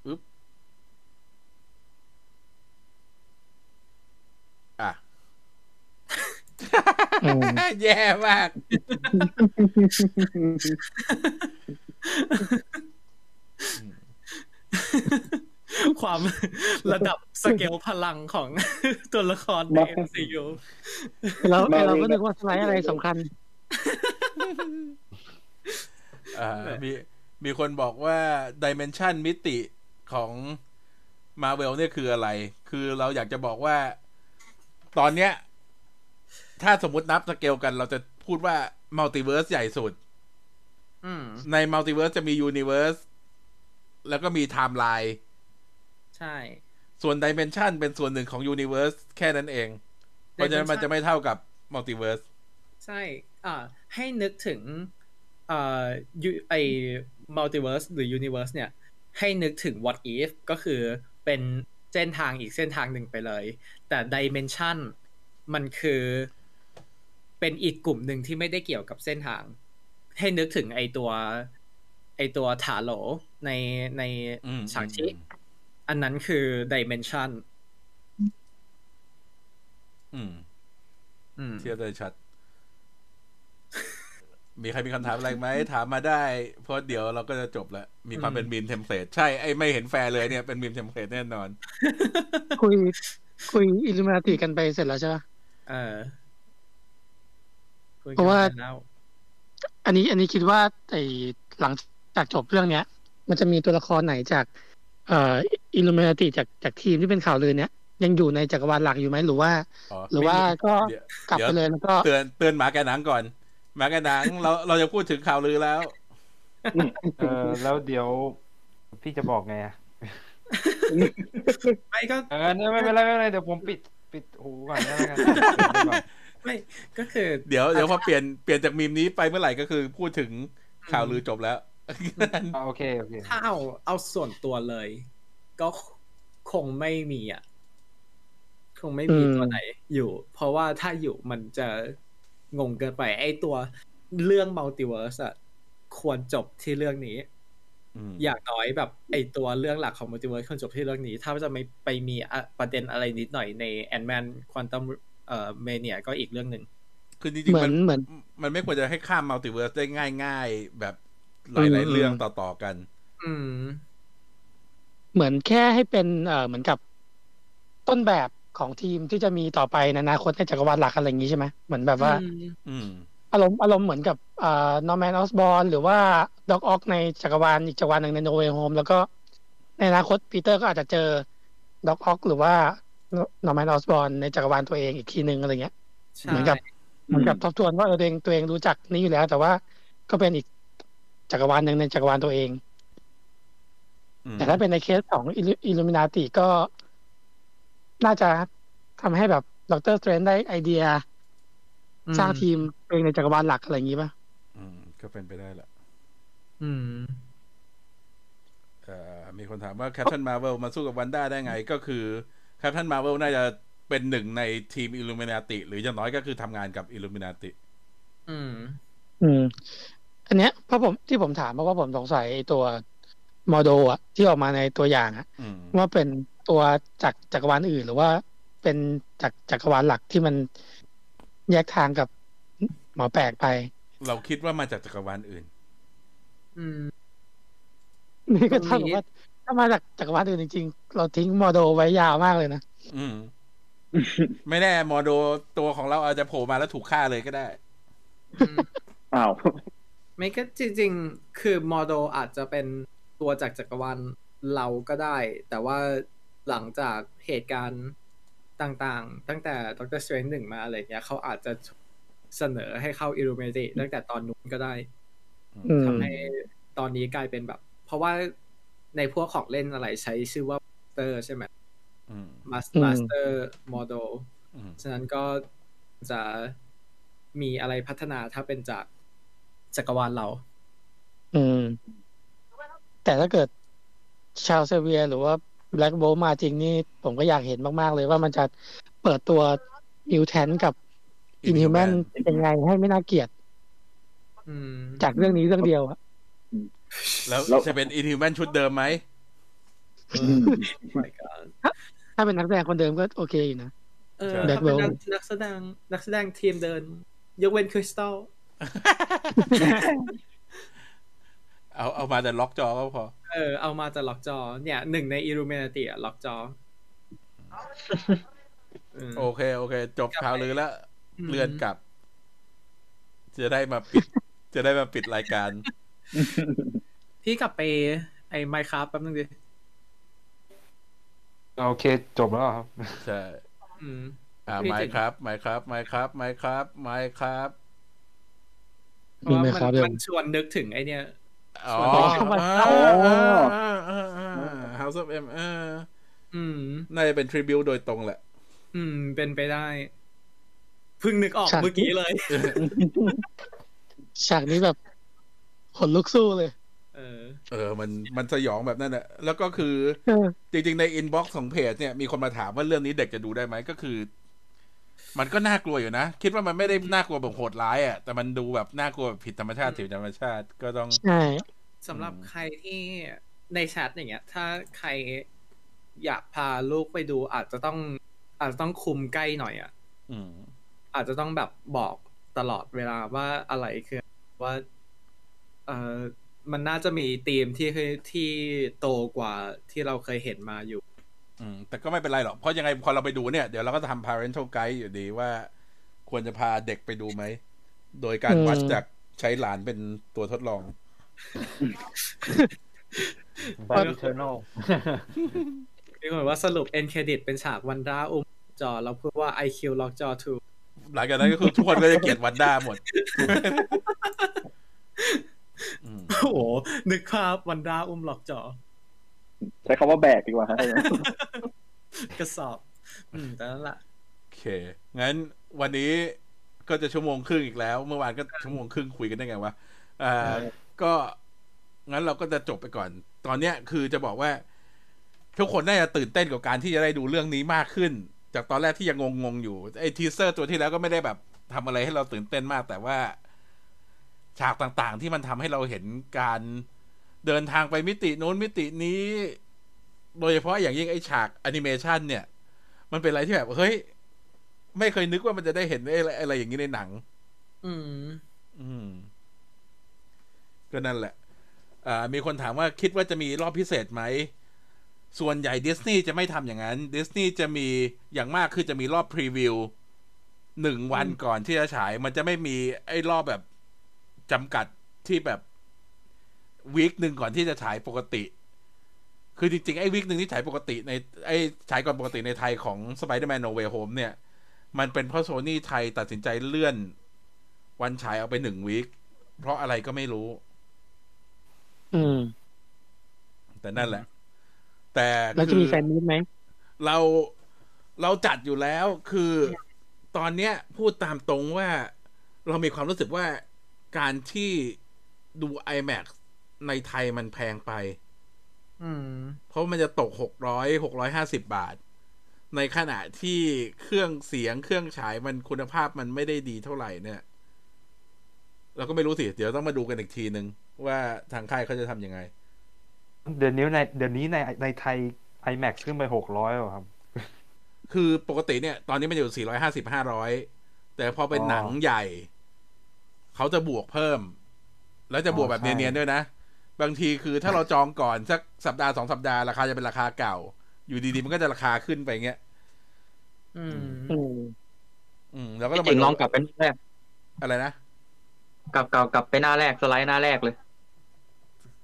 อึ๊บ อะอืมแย่มาก ความระดับ สเกลพลังของตัวละครในมา MCU เรามาเราก็นึกว่าสไลด์อะไรสำคัญอ่ามีมีคนบอกว่า dimension มิติของมาร์เวลเนี่ยคืออะไร คือเราอยากจะบอกว่า ตอนเนี้ย ถ้าสมมตินับสเกลกัน เราจะพูดว่า multiverse ใหญ่สุดอืมใน multiverse จะมี universe แล้วก็มีไทม์ไลน์ ใช่ ส่วน dimension เป็นส่วนหนึ่งของ universe แค่นั้นเอง เพราะฉะนั้นมันจะไม่เท่ากับ multiverse ใช่อ่าให้นึกถึงเอ่อยูไอ multiverse หรือ universe เนี่ย ให้นึกถึง what if ก็คือเป็นเส้นทางอีกเส้นทางหนึ่งไปเลย แต่ dimension มันคือเป็นอีกกลุ่มหนึ่งที่ไม่ได้เกี่ยวกับเส้นทาง ให้นึกถึงไอตัว ไอตัวตาโหลในในอืมชางชิ อันนั้นคือ dimension อืม อืม เทียบได้ชัด มีใครมีคำถามอะไรไหม ถามมาได้ เพราะเดี๋ยวเราก็จะจบแล้ว มีความอืมเป็นมีม template ใช่ ไอ้ไม่เห็นแฟร์เลยเนี่ย เป็นมีม template แน่นอน คุย คุยอิลูมินาติกันไปเสร็จแล้วใช่ปะเออคุยกันเพราะว่าแล้วอันนี้ อันนี้คิดว่าไอหลังจากจบเรื่องเนี้ย มันจะมีตัวละครไหนจากเอ่ออิลูมินาติจากจากทีมที่เป็นข่าวลือเนี้ยยังอยู่ในจักรวาลหลักอยู่ไหมหรือว่าอ๋อหรือว่าก็เดี๋ยวกลับไปเลยแล้วก็เตือนเตือนหมาแกหนังก่อนหมาแกหนังเราเราจะพูดถึงข่าวลือแล้วเออแล้วเดี๋ยวพี่จะบอกไงอะไม่ก็เออเนี่ยไม่เป็นไรไม่เป็นไรเดี๋ยวผมปิดปิดหูก่อนนะแล้วกันไม่ก็คือ เดี๋ยวเดี๋ยวพอเปลี่ยนเปลี่ยนจากมีมนี้ไปเมื่อไหร่ก็คือพูดถึงข่าวลือจบแล้วอ่า โอเคโอเคถ้าเอาเอาส่วนตัวเลย ก็คงไม่มีอะ คงไม่มีอืมตัวไหนอยู่ เพราะว่าถ้าอยู่มันจะงงเกินไป ไอตัวเรื่อง multiverse อะ ควรจบที่เรื่องนี้อืมอย่างน้อยแบบไอตัวเรื่องหลักของ multiverse ควรจบที่เรื่องนี้ ถ้าจะไม่ไปมีอะประเด็นอะไรนิดหน่อยใน Ant-Manควอนตัมเอ่อเมเนียก็อีกเรื่องหนึ่งคือจริงเหมืๆอมันนเหมือนมันไม่ควรจะให้ข้ามมัลติเวิร์สได้ง่าย ๆ แบบ หอืลายมๆเรื่องต่อ ๆ กัน อืม เหมือนแค่ให้เป็นเอ่อเหมือนกับต้นแบบของทีมที่จะมีต่อไปในอนาคตในจักรวาลหลักอะไรอย่างนี้ใช่ไหมเหมือนแบบว่าอืมอารมณ์อารมณ์เหมือนกับอ่านอร์แมนออสบอลหรือว่าด็อกออกในจักรวาลอีกจักรวาลหนึ่งในโนเว y h โฮมแล้วก็ในอนาคตปีเตอร์ก็อาจจะเจอ Doc Ock หรือว่านอร์แมนออสบอร์นในจักรวาลตัวเองอีกทีหนึ่งอะไรเงี้ยใช่เหมือนกับเหมือนกับทบทวนว่าเออตัวเองตัวเองรู้จักนี้อยู่แล้ว แต่ว่าก็เป็นอีก จักรวาลหนึ่งในจักรวาลตัวเองอืมแต่ถ้าเป็นในเคสของอิลูมินาติก็ น่าจะทำให้แบบดร. Strange ได้ไอเดียอืมสร้างทีมตัวเองในจักรวาลหลักอะไรอย่างนี้ป่ะอืม ก็เป็นไปได้แหละอืมเอ่อมีคนถามว่าแคป t ันมา r v เวลมาสู้กับวันด้าได้ไง ก็คือแคป t ันมา r v เวลน่าจะเป็นหนึ่งในทีมอิลูมินาติ หรืออย่างน้อยก็คือทำงานกับอิลูมินาติ อืม อืม อันเนี้ยเพราะผมที่ผมถามเพราะว่าผมสงสัยไอ้ตัว Mordo อะที่ออกมาในตัวอย่างอะอืมว่าเป็นตัวจากจักรวาลอื่น หรือว่าเป็นจากจักรวาลหลักที่มันแยกทางกับหมอแปลกไป เราคิดว่ามาจากจักรวาลอื่น อืมนี่ก็ตรงเท่ากับนี้ว่าถ้ามาจากจักรวาลอื่นจริงๆ เราทิ้งโมโดไว้ยาวมากเลยนะอืม ไม่แน่มอโดตัวของเราอาจจะโผล่มาแล้วถูกฆ่าเลยก็ได้อืมอ้าว ไม่ก็จริง ๆ คือโมโดอาจจะเป็นตัวจากจักรวาลเราก็ได้ แต่ว่าหลังจากเหตุการณ์ต่างๆ ตั้งแต่ Doctor Strange หนึ่งมาอะไรเงี้ยเขาอาจจะเสนอให้เข้าอิรูเมติตั้งแต่ตอนนู้นก็ได้อืมทำให้ตอนนี้กลายเป็นแบบ เพราะว่าในพวกของเล่นอะไรใช้ชื่อว่า Master ใช่ไหมอืมมาสอืม Master Mordo อืมฉะนั้นก็จะมีอะไรพัฒนาถ้าเป็นจาก จักรวาลเรา อืม แต่ถ้าเกิดชาวเซเวีย หรือว่า Black Bolt มาจริงนี่ ผมก็อยากเห็นมาก ๆ เลยว่ามันจะเปิดตัว mutant กับอินฮิวแมน Inhuman เป็นไงให้ไม่น่าเกลียดอืมจากเรื่องนี้เรื่องเดียวอะแล้วแล้วจะเป็น Inhuman ชุดเดิมไหม My God ถ้าเป็นนักแสดงคนเดิมก็โอเคอยู่นะเออใช่ถ้าเป็นนักนักแสดงนักแสดงทีมเดิม ยกเว้นคริสตัล เอาเอามาแต่ล็อกจอก็พอ เออ เอามาจะล็อกจอ เนี่ยหนึ่งในอิรูเมนติอะล็อกจออืมโอเค โอเค จบกลับไปข่าวลือแล้วอืมเลื่อนกลับ จะได้มาปิด จะได้มาปิดรายการ พี่กลับไป ไอ้ไมค์ครับแป๊บนึงดิโอเค จบแล้วเหรอครับ ใช่อืมอ่าพี่ไมถึงค์ครับไมค์ครับไมค์ครับไมค์ครับไมค์ครับ มีไหมครับเพเดี๋ยวราะว่ามันมันชวนนึกถึงไอเนี้ยอ๋อชวนอ่าโอ้อ่าอ่าอ่าอ่า House of M เอออืมน่าจะเป็นทริบิวโดยตรงแหละ อืม เป็นไปได้ เพิ่งนึกออกใช่เมื่อกี้เลย ฉากนี้แบบขนลุกสู้เลย เออ เออ มัน มันสยองแบบนั้นแหละ แล้วก็คือเออจริง ๆ ในอินบ็อกซ์ของเพจเนี่ย มีคนมาถามว่าเรื่องนี้เด็กจะดูได้ไหม ก็คือ มันก็น่ากลัวอยู่นะ คิดว่ามันไม่ได้น่ากลัวแบบโหดร้ายอะแต่มันดูแบบน่ากลัวแบบผิดธรรมชาติผิดธรรมชาติก็ต้องใช่สำหรับอืมใครที่ในแชทอย่างเงี้ย ถ้าใครอยากพาลูกไปดู อาจจะต้อง อาจจะต้องคุมใกล้หน่อยอะอืมอาจจะต้องแบบบอกตลอดเวลาว่าอะไรคือว่า เออมันน่าจะมีธีมที่ที่โตกว่าที่เราเคยเห็นมาอยู่ อืมแต่ก็ไม่เป็นไรหรอก เพราะยังไงพอเราไปดูเนี่ย เดี๋ยวเราก็จะทำ parental guide อยู่ดีว่า ควรจะพาเด็กไปดูไหม โดยการวัดจากใช้หลานเป็นตัวทดลอง b a t Eternal มีคนบอกว่าสรุปเอ็นเครดิตเป็นฉากวันด้าอุ้มจอแล้วพูดว่า IQ ล็อกจอ2หลังจากนั้นก็คือทุกคนก็จะเกลียดวันด้าหมดอืมโอ้โหนึกภาพวันด้าอุ้มล็อกจอ ใช้คำว่าแบกดีกว่าฮะกระสอบ อืมแต่นั่นแหละโอเค งั้นวันนี้ก็จะชั่วโมงครึ่งอีกแล้ว เมื่อวานก็ชั่วโมงครึ่งคุยกันได้ไงวะอ่าก็งั้นเราก็จะจบไปก่อน ตอนเนี้ยคือจะบอกว่า ทุกคนน่าจะตื่นเต้นกับการที่จะได้ดูเรื่องนี้มากขึ้น จากตอนแรกที่ยังงงๆอยู่ไอ้ teaser ตัวที่แล้วก็ไม่ได้แบบทำอะไรให้เราตื่นเต้นมาก แต่ว่า ฉากต่างๆ ที่มันทำให้เราเห็นการ เดินทางไปมิติโน้นมิตินี้ โดยเฉพาะอย่างยิ่งไอ้ฉากแอนิเมชันเนี่ย มันเป็นอะไรที่แบบเฮ้ย ไม่เคยนึกว่ามันจะได้เห็นอะไรอะไรอย่างนี้ในหนัง อืม อืม ก็นั่นแหละ อ่า มีคนถามว่าคิดว่าจะมีรอบพิเศษไหม ส่วนใหญ่ดิสนีย์จะไม่ทำอย่างนั้น ดิสนีย์จะมีอย่างมากคือจะมีรอบพรีวิวหนึ่งวันก่อนที่จะฉาย มันจะไม่มีไอ้รอบแบบจำกัดที่แบบ วีคหนึ่งก่อนที่จะฉายปกติ คือจริงๆ ไอ้วีคหนึ่งที่ฉายปกติในไอ้ฉายก่อนปกติในไทยของ Spider-Man No Way Home เนี่ย มันเป็นเพราะโซนี่ไทยตัดสินใจเลื่อน วันฉายเอาไปหนึ่งวีคเพราะอะไรก็ไม่รู้ อืม แต่นั่นแหละ แต่แล้วจะคือมีแฟนมิตไหมเราเราจัดอยู่แล้วคือตอนเนี้ยพูดตามตรงว่าเรามีความรู้สึกว่าการที่ดู iMac ในไทยมันแพงไปอืมเพราะมันจะตกหกร้อยหกร้อยห้าสิบบาท ในขณะที่เครื่องเสียงเครื่องฉายมันคุณภาพมันไม่ได้ดีเท่าไหร่เนี่ย เราก็ไม่รู้สิ เดี๋ยวต้องมาดูกันอีกทีนึงว่าทางค่ายเขาจะทำยังไง เดี๋ยวนี้ในเดี๋ยวนี้ในในไทย IMAX ขึ้นไปหกร้อยครับ คือปกติเนี่ย ตอนนี้มันอยู่450 500แต่พอเป็นอ๋อหนังใหญ่ เขาจะบวกเพิ่ม แล้วจะบวกแบบอ๋อใช่เนียนๆด้วยนะ บางทีคือถ้าเราจองก่อนสักสัปดาห์สองสัปดาห์ราคาจะเป็นราคาเก่า อยู่ดีๆมันก็จะราคาขึ้นไปเงี้ย อืม อืมอืมแล้วก็จต้องริงๆลมาองกลับไปหน้าแรก อะไรนะ กลับกลับกลับไปหน้าแรกสไลด์หน้าแรกเลย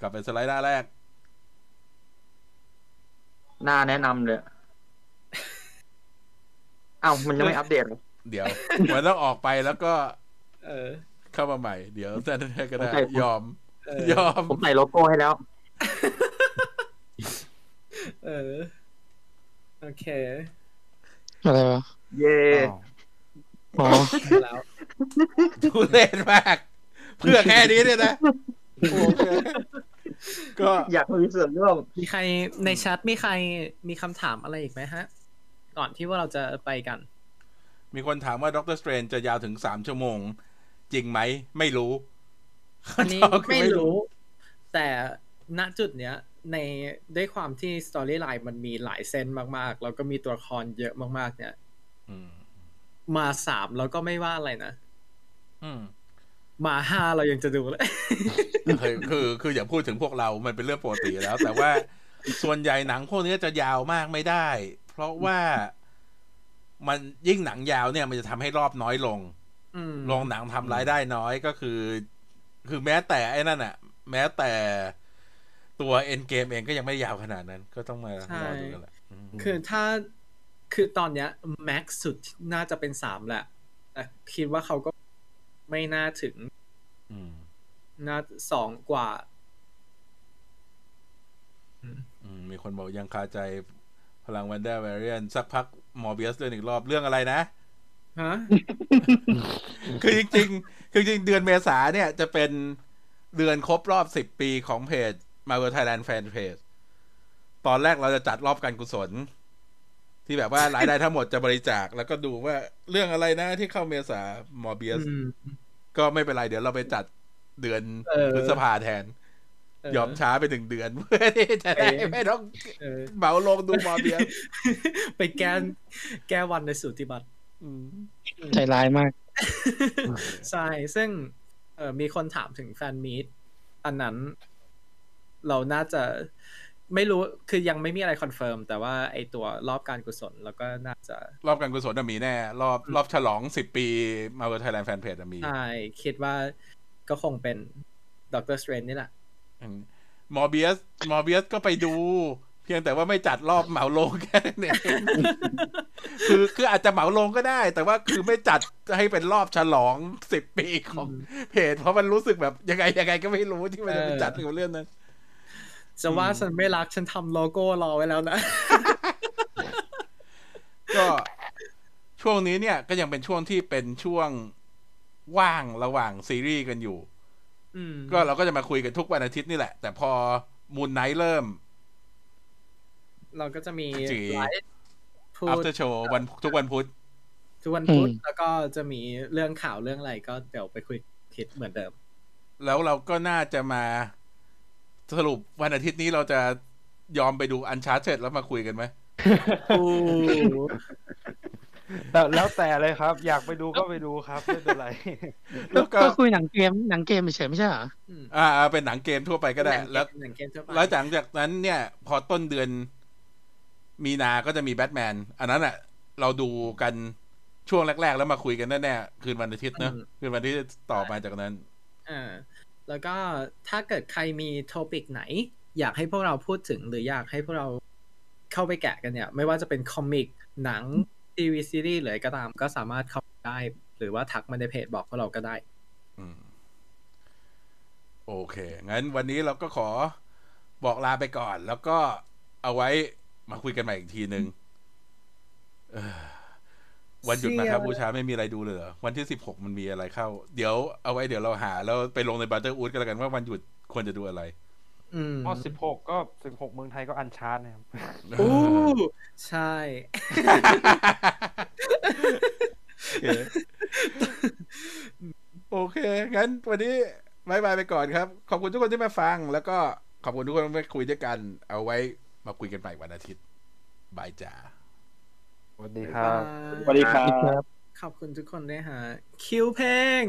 กลับไปสไลด์หน้าแรก หน้าแนะนำเลยอ้าวมันยังไม่อัปเดตเหรอเดี๋ยว มันต้องออกไปแล้วก็ เออ เข้ามาใหม่ เดี๋ยวจะได้ก็ได้โอเคยอมเออ ยอม ผมใส่โลโก้ให้แล้ว เออ โอเค อะไรวะ เย่อ้าวอ๋อแล้วทุเล่นมาก เพื่อแค่นี้เนี่ยนะโอเคก็อยากมีส่วนร่วม มีใครในแชทมีใครมีคำถามอะไรอีกไหมฮะ ก่อนที่ว่าเราจะไปกัน มีคนถามว่า Doctor Strange จะยาวถึงสามชั่วโมง จริงไหม ไม่รู้ อันนี้คำตอบคือไม่รู้ แต่ณจุดเนี้ยในด้วยความที่ storyline มันมีหลายเส้นมากๆ แล้วก็มีตัวละครเยอะมาก ๆ เนี่ยอืมมาสามแล้วก็ไม่ว่าอะไรนะอืมมาห้าเรายังจะดูเลยคือคือคืออย่าพูดถึงพวกเรา มันเป็นเรื่องปกติแล้ว แต่ว่าส่วนใหญ่หนังพวกนี้จะยาวมากไม่ได้ เพราะว่ามันยิ่งหนังยาวเนี่ย มันจะทำให้รอบน้อยลงอืมโรงหนังทำรายได้น้อยก็คือ คือแม้แต่ไอ้นั่นอะแม้แต่ตัว Endgame เองก็ยังไม่ยาวขนาดนั้น ก็ต้องมารอดูกันแหละอืคือถ้าคือตอนเนี้ย max สุดน่าจะเป็นสามแหละแต่คิดว่าเขาก็ไม่น่าถึงอืมน่าสองกว่าอืมมีคนบอกยังคาใจพลังวันด้า variant สักพักมอร์เบียสเรื่องอีกรอบเรื่องอะไรนะ ฮะคือจริงๆคือจริงๆเดือนเมษาเนี่ยจะเป็นเดือนครบรอบสิบปีของเพจ Marvel Thailand Fanpage ตอนแรกเราจะจัดรอบการกุศล ที่แบบว่ารายได้ทั้งหมดจะบริจาคแล้วก็ดูว่าเรื่องอะไรนะที่เข้าเมษามอร์เบียสอืมก็ไม่เป็นไรเดี๋ยวเราไปจัดเดือนเออพฤษภาแทนยอมช้าไปหนึ่งเดือน เพื่อที่จะได้เออไม่ต้องเออเหมาลงดูมอร์เบียสไปแก้แก้วันในสูติบัตรอืม ใจร้ายมาก ใช่ ซึ่งเออมีคนถามถึง fan meet อันนั้นเราน่าจะไม่รู้คือยังไม่มีอะไร confirm แต่ว่าไอตัวรอบการกุศลแล้วก็น่าจะ รอบการกุศลน่ะมีแน่ รอบรอบฉลองสิบปี Marvel Thailand Fanpage มี ใช่ คิดว่าก็คงเป็น Doctor Strange นี่แหละมอร์เบียสมอร์เบียสก็ไปดู เพียงแต่ว่าไม่จัดรอบเหมาลงแค่นั้นเองคือคืออาจจะเหมาลงก็ได้ แต่ว่าคือไม่จัดให้เป็นรอบฉลองสิบปีของเพจ เพราะมันรู้สึกแบบยังไงยังไงก็ไม่รู้ที่มันจะไปจัดกับเรื่องนั้นจะว่าฉันไม่รักฉันทำโลโก้รอไว้แล้วนะ ก็ช่วงนี้เนี่ยก็ยังเป็นช่วงที่เป็นช่วงว่างระหว่างซีรีส์กันอยู่อืมก็เราก็จะมาคุยกันทุกวันอาทิตย์นี่แหละ แต่พอ Moon Knight เริ่ม เราก็จะมีจีไลฟ์พูด after show วันทุกวันพุธทุกวันพุธอืมแล้วก็จะมีเรื่องข่าวเรื่องอะไรก็เดี๋ยวไปคุยคิดเหมือนเดิม แล้วเราก็น่าจะมาสรุปวันอาทิตย์นี้เราจะยอมไปดูอันชาร์เ d แล้วมาคุยกันไหมแต่แล้วแต่เลยครับ อยากไปดูก็ไปดูครับไม่เป็นไรแล้วก็ก็คุยหนังเกมหนังเกมเฉยๆไม่ใช่เหรออืมอ่าเอาเป็นหนังเกมทั่วไปก็ได้แล้วหนังเกมทั่วไปแล้วหลังจากนั้นเนี่ย พอต้นเดือน มีนาก็จะมีแบทแมน อันนั้นอะ เราดูกันช่วงแรก ๆ แล้วมาคุยกันแน่ๆคืนวันอาทิตย์เนอะคืนวันอาที่ต่อมาจากนั้นอ่าแล้วก็ถ้าเกิดใครมีโทปิกไหน อยากให้พวกเราพูดถึงหรืออยากให้พวกเราเข้าไปแกะกันเนี่ย ไม่ว่าจะเป็นคอมิกหนังทีวีซีรีส์หรืออะไรก็ตามก็สามารถเข้าได้ หรือว่าทักมาในเพจบอกพวกเราก็ได้อืมโอเค งั้นวันนี้เราก็ขอบอกลาไปก่อน แล้วก็เอาไว้ มาคุยกันใหม่อีกทีหนึ่งเอ่อวันหยุดมาครับเสี่ยวบูชาไม่มีอะไรดูเลยเหรอวันที่สิบหกมันมีอะไรเข้า เดี๋ยวเอาไว้เดี๋ยวเราหา แล้วไปลงในบัตเตอร์อูดกันแล้วกันว่าวันหยุดควรจะดูอะไรอืมพอสิบหกก็สิบหกเมืองไทยก็ Uncharted นะครับอู้ใช่โอเคโอเค งั้นวันนี้บายบายไปก่อนครับ ขอบคุณทุกคนที่มาฟัง แล้วก็ขอบคุณทุกคนที่มาคุยด้วยกัน เอาไว้ มาคุยกันใหม่วันอาทิตย์บายจ๋าสวัสดีครับสวัสดีครับ ขอบคุณทุกคนด้วยฮะ คิวเพลง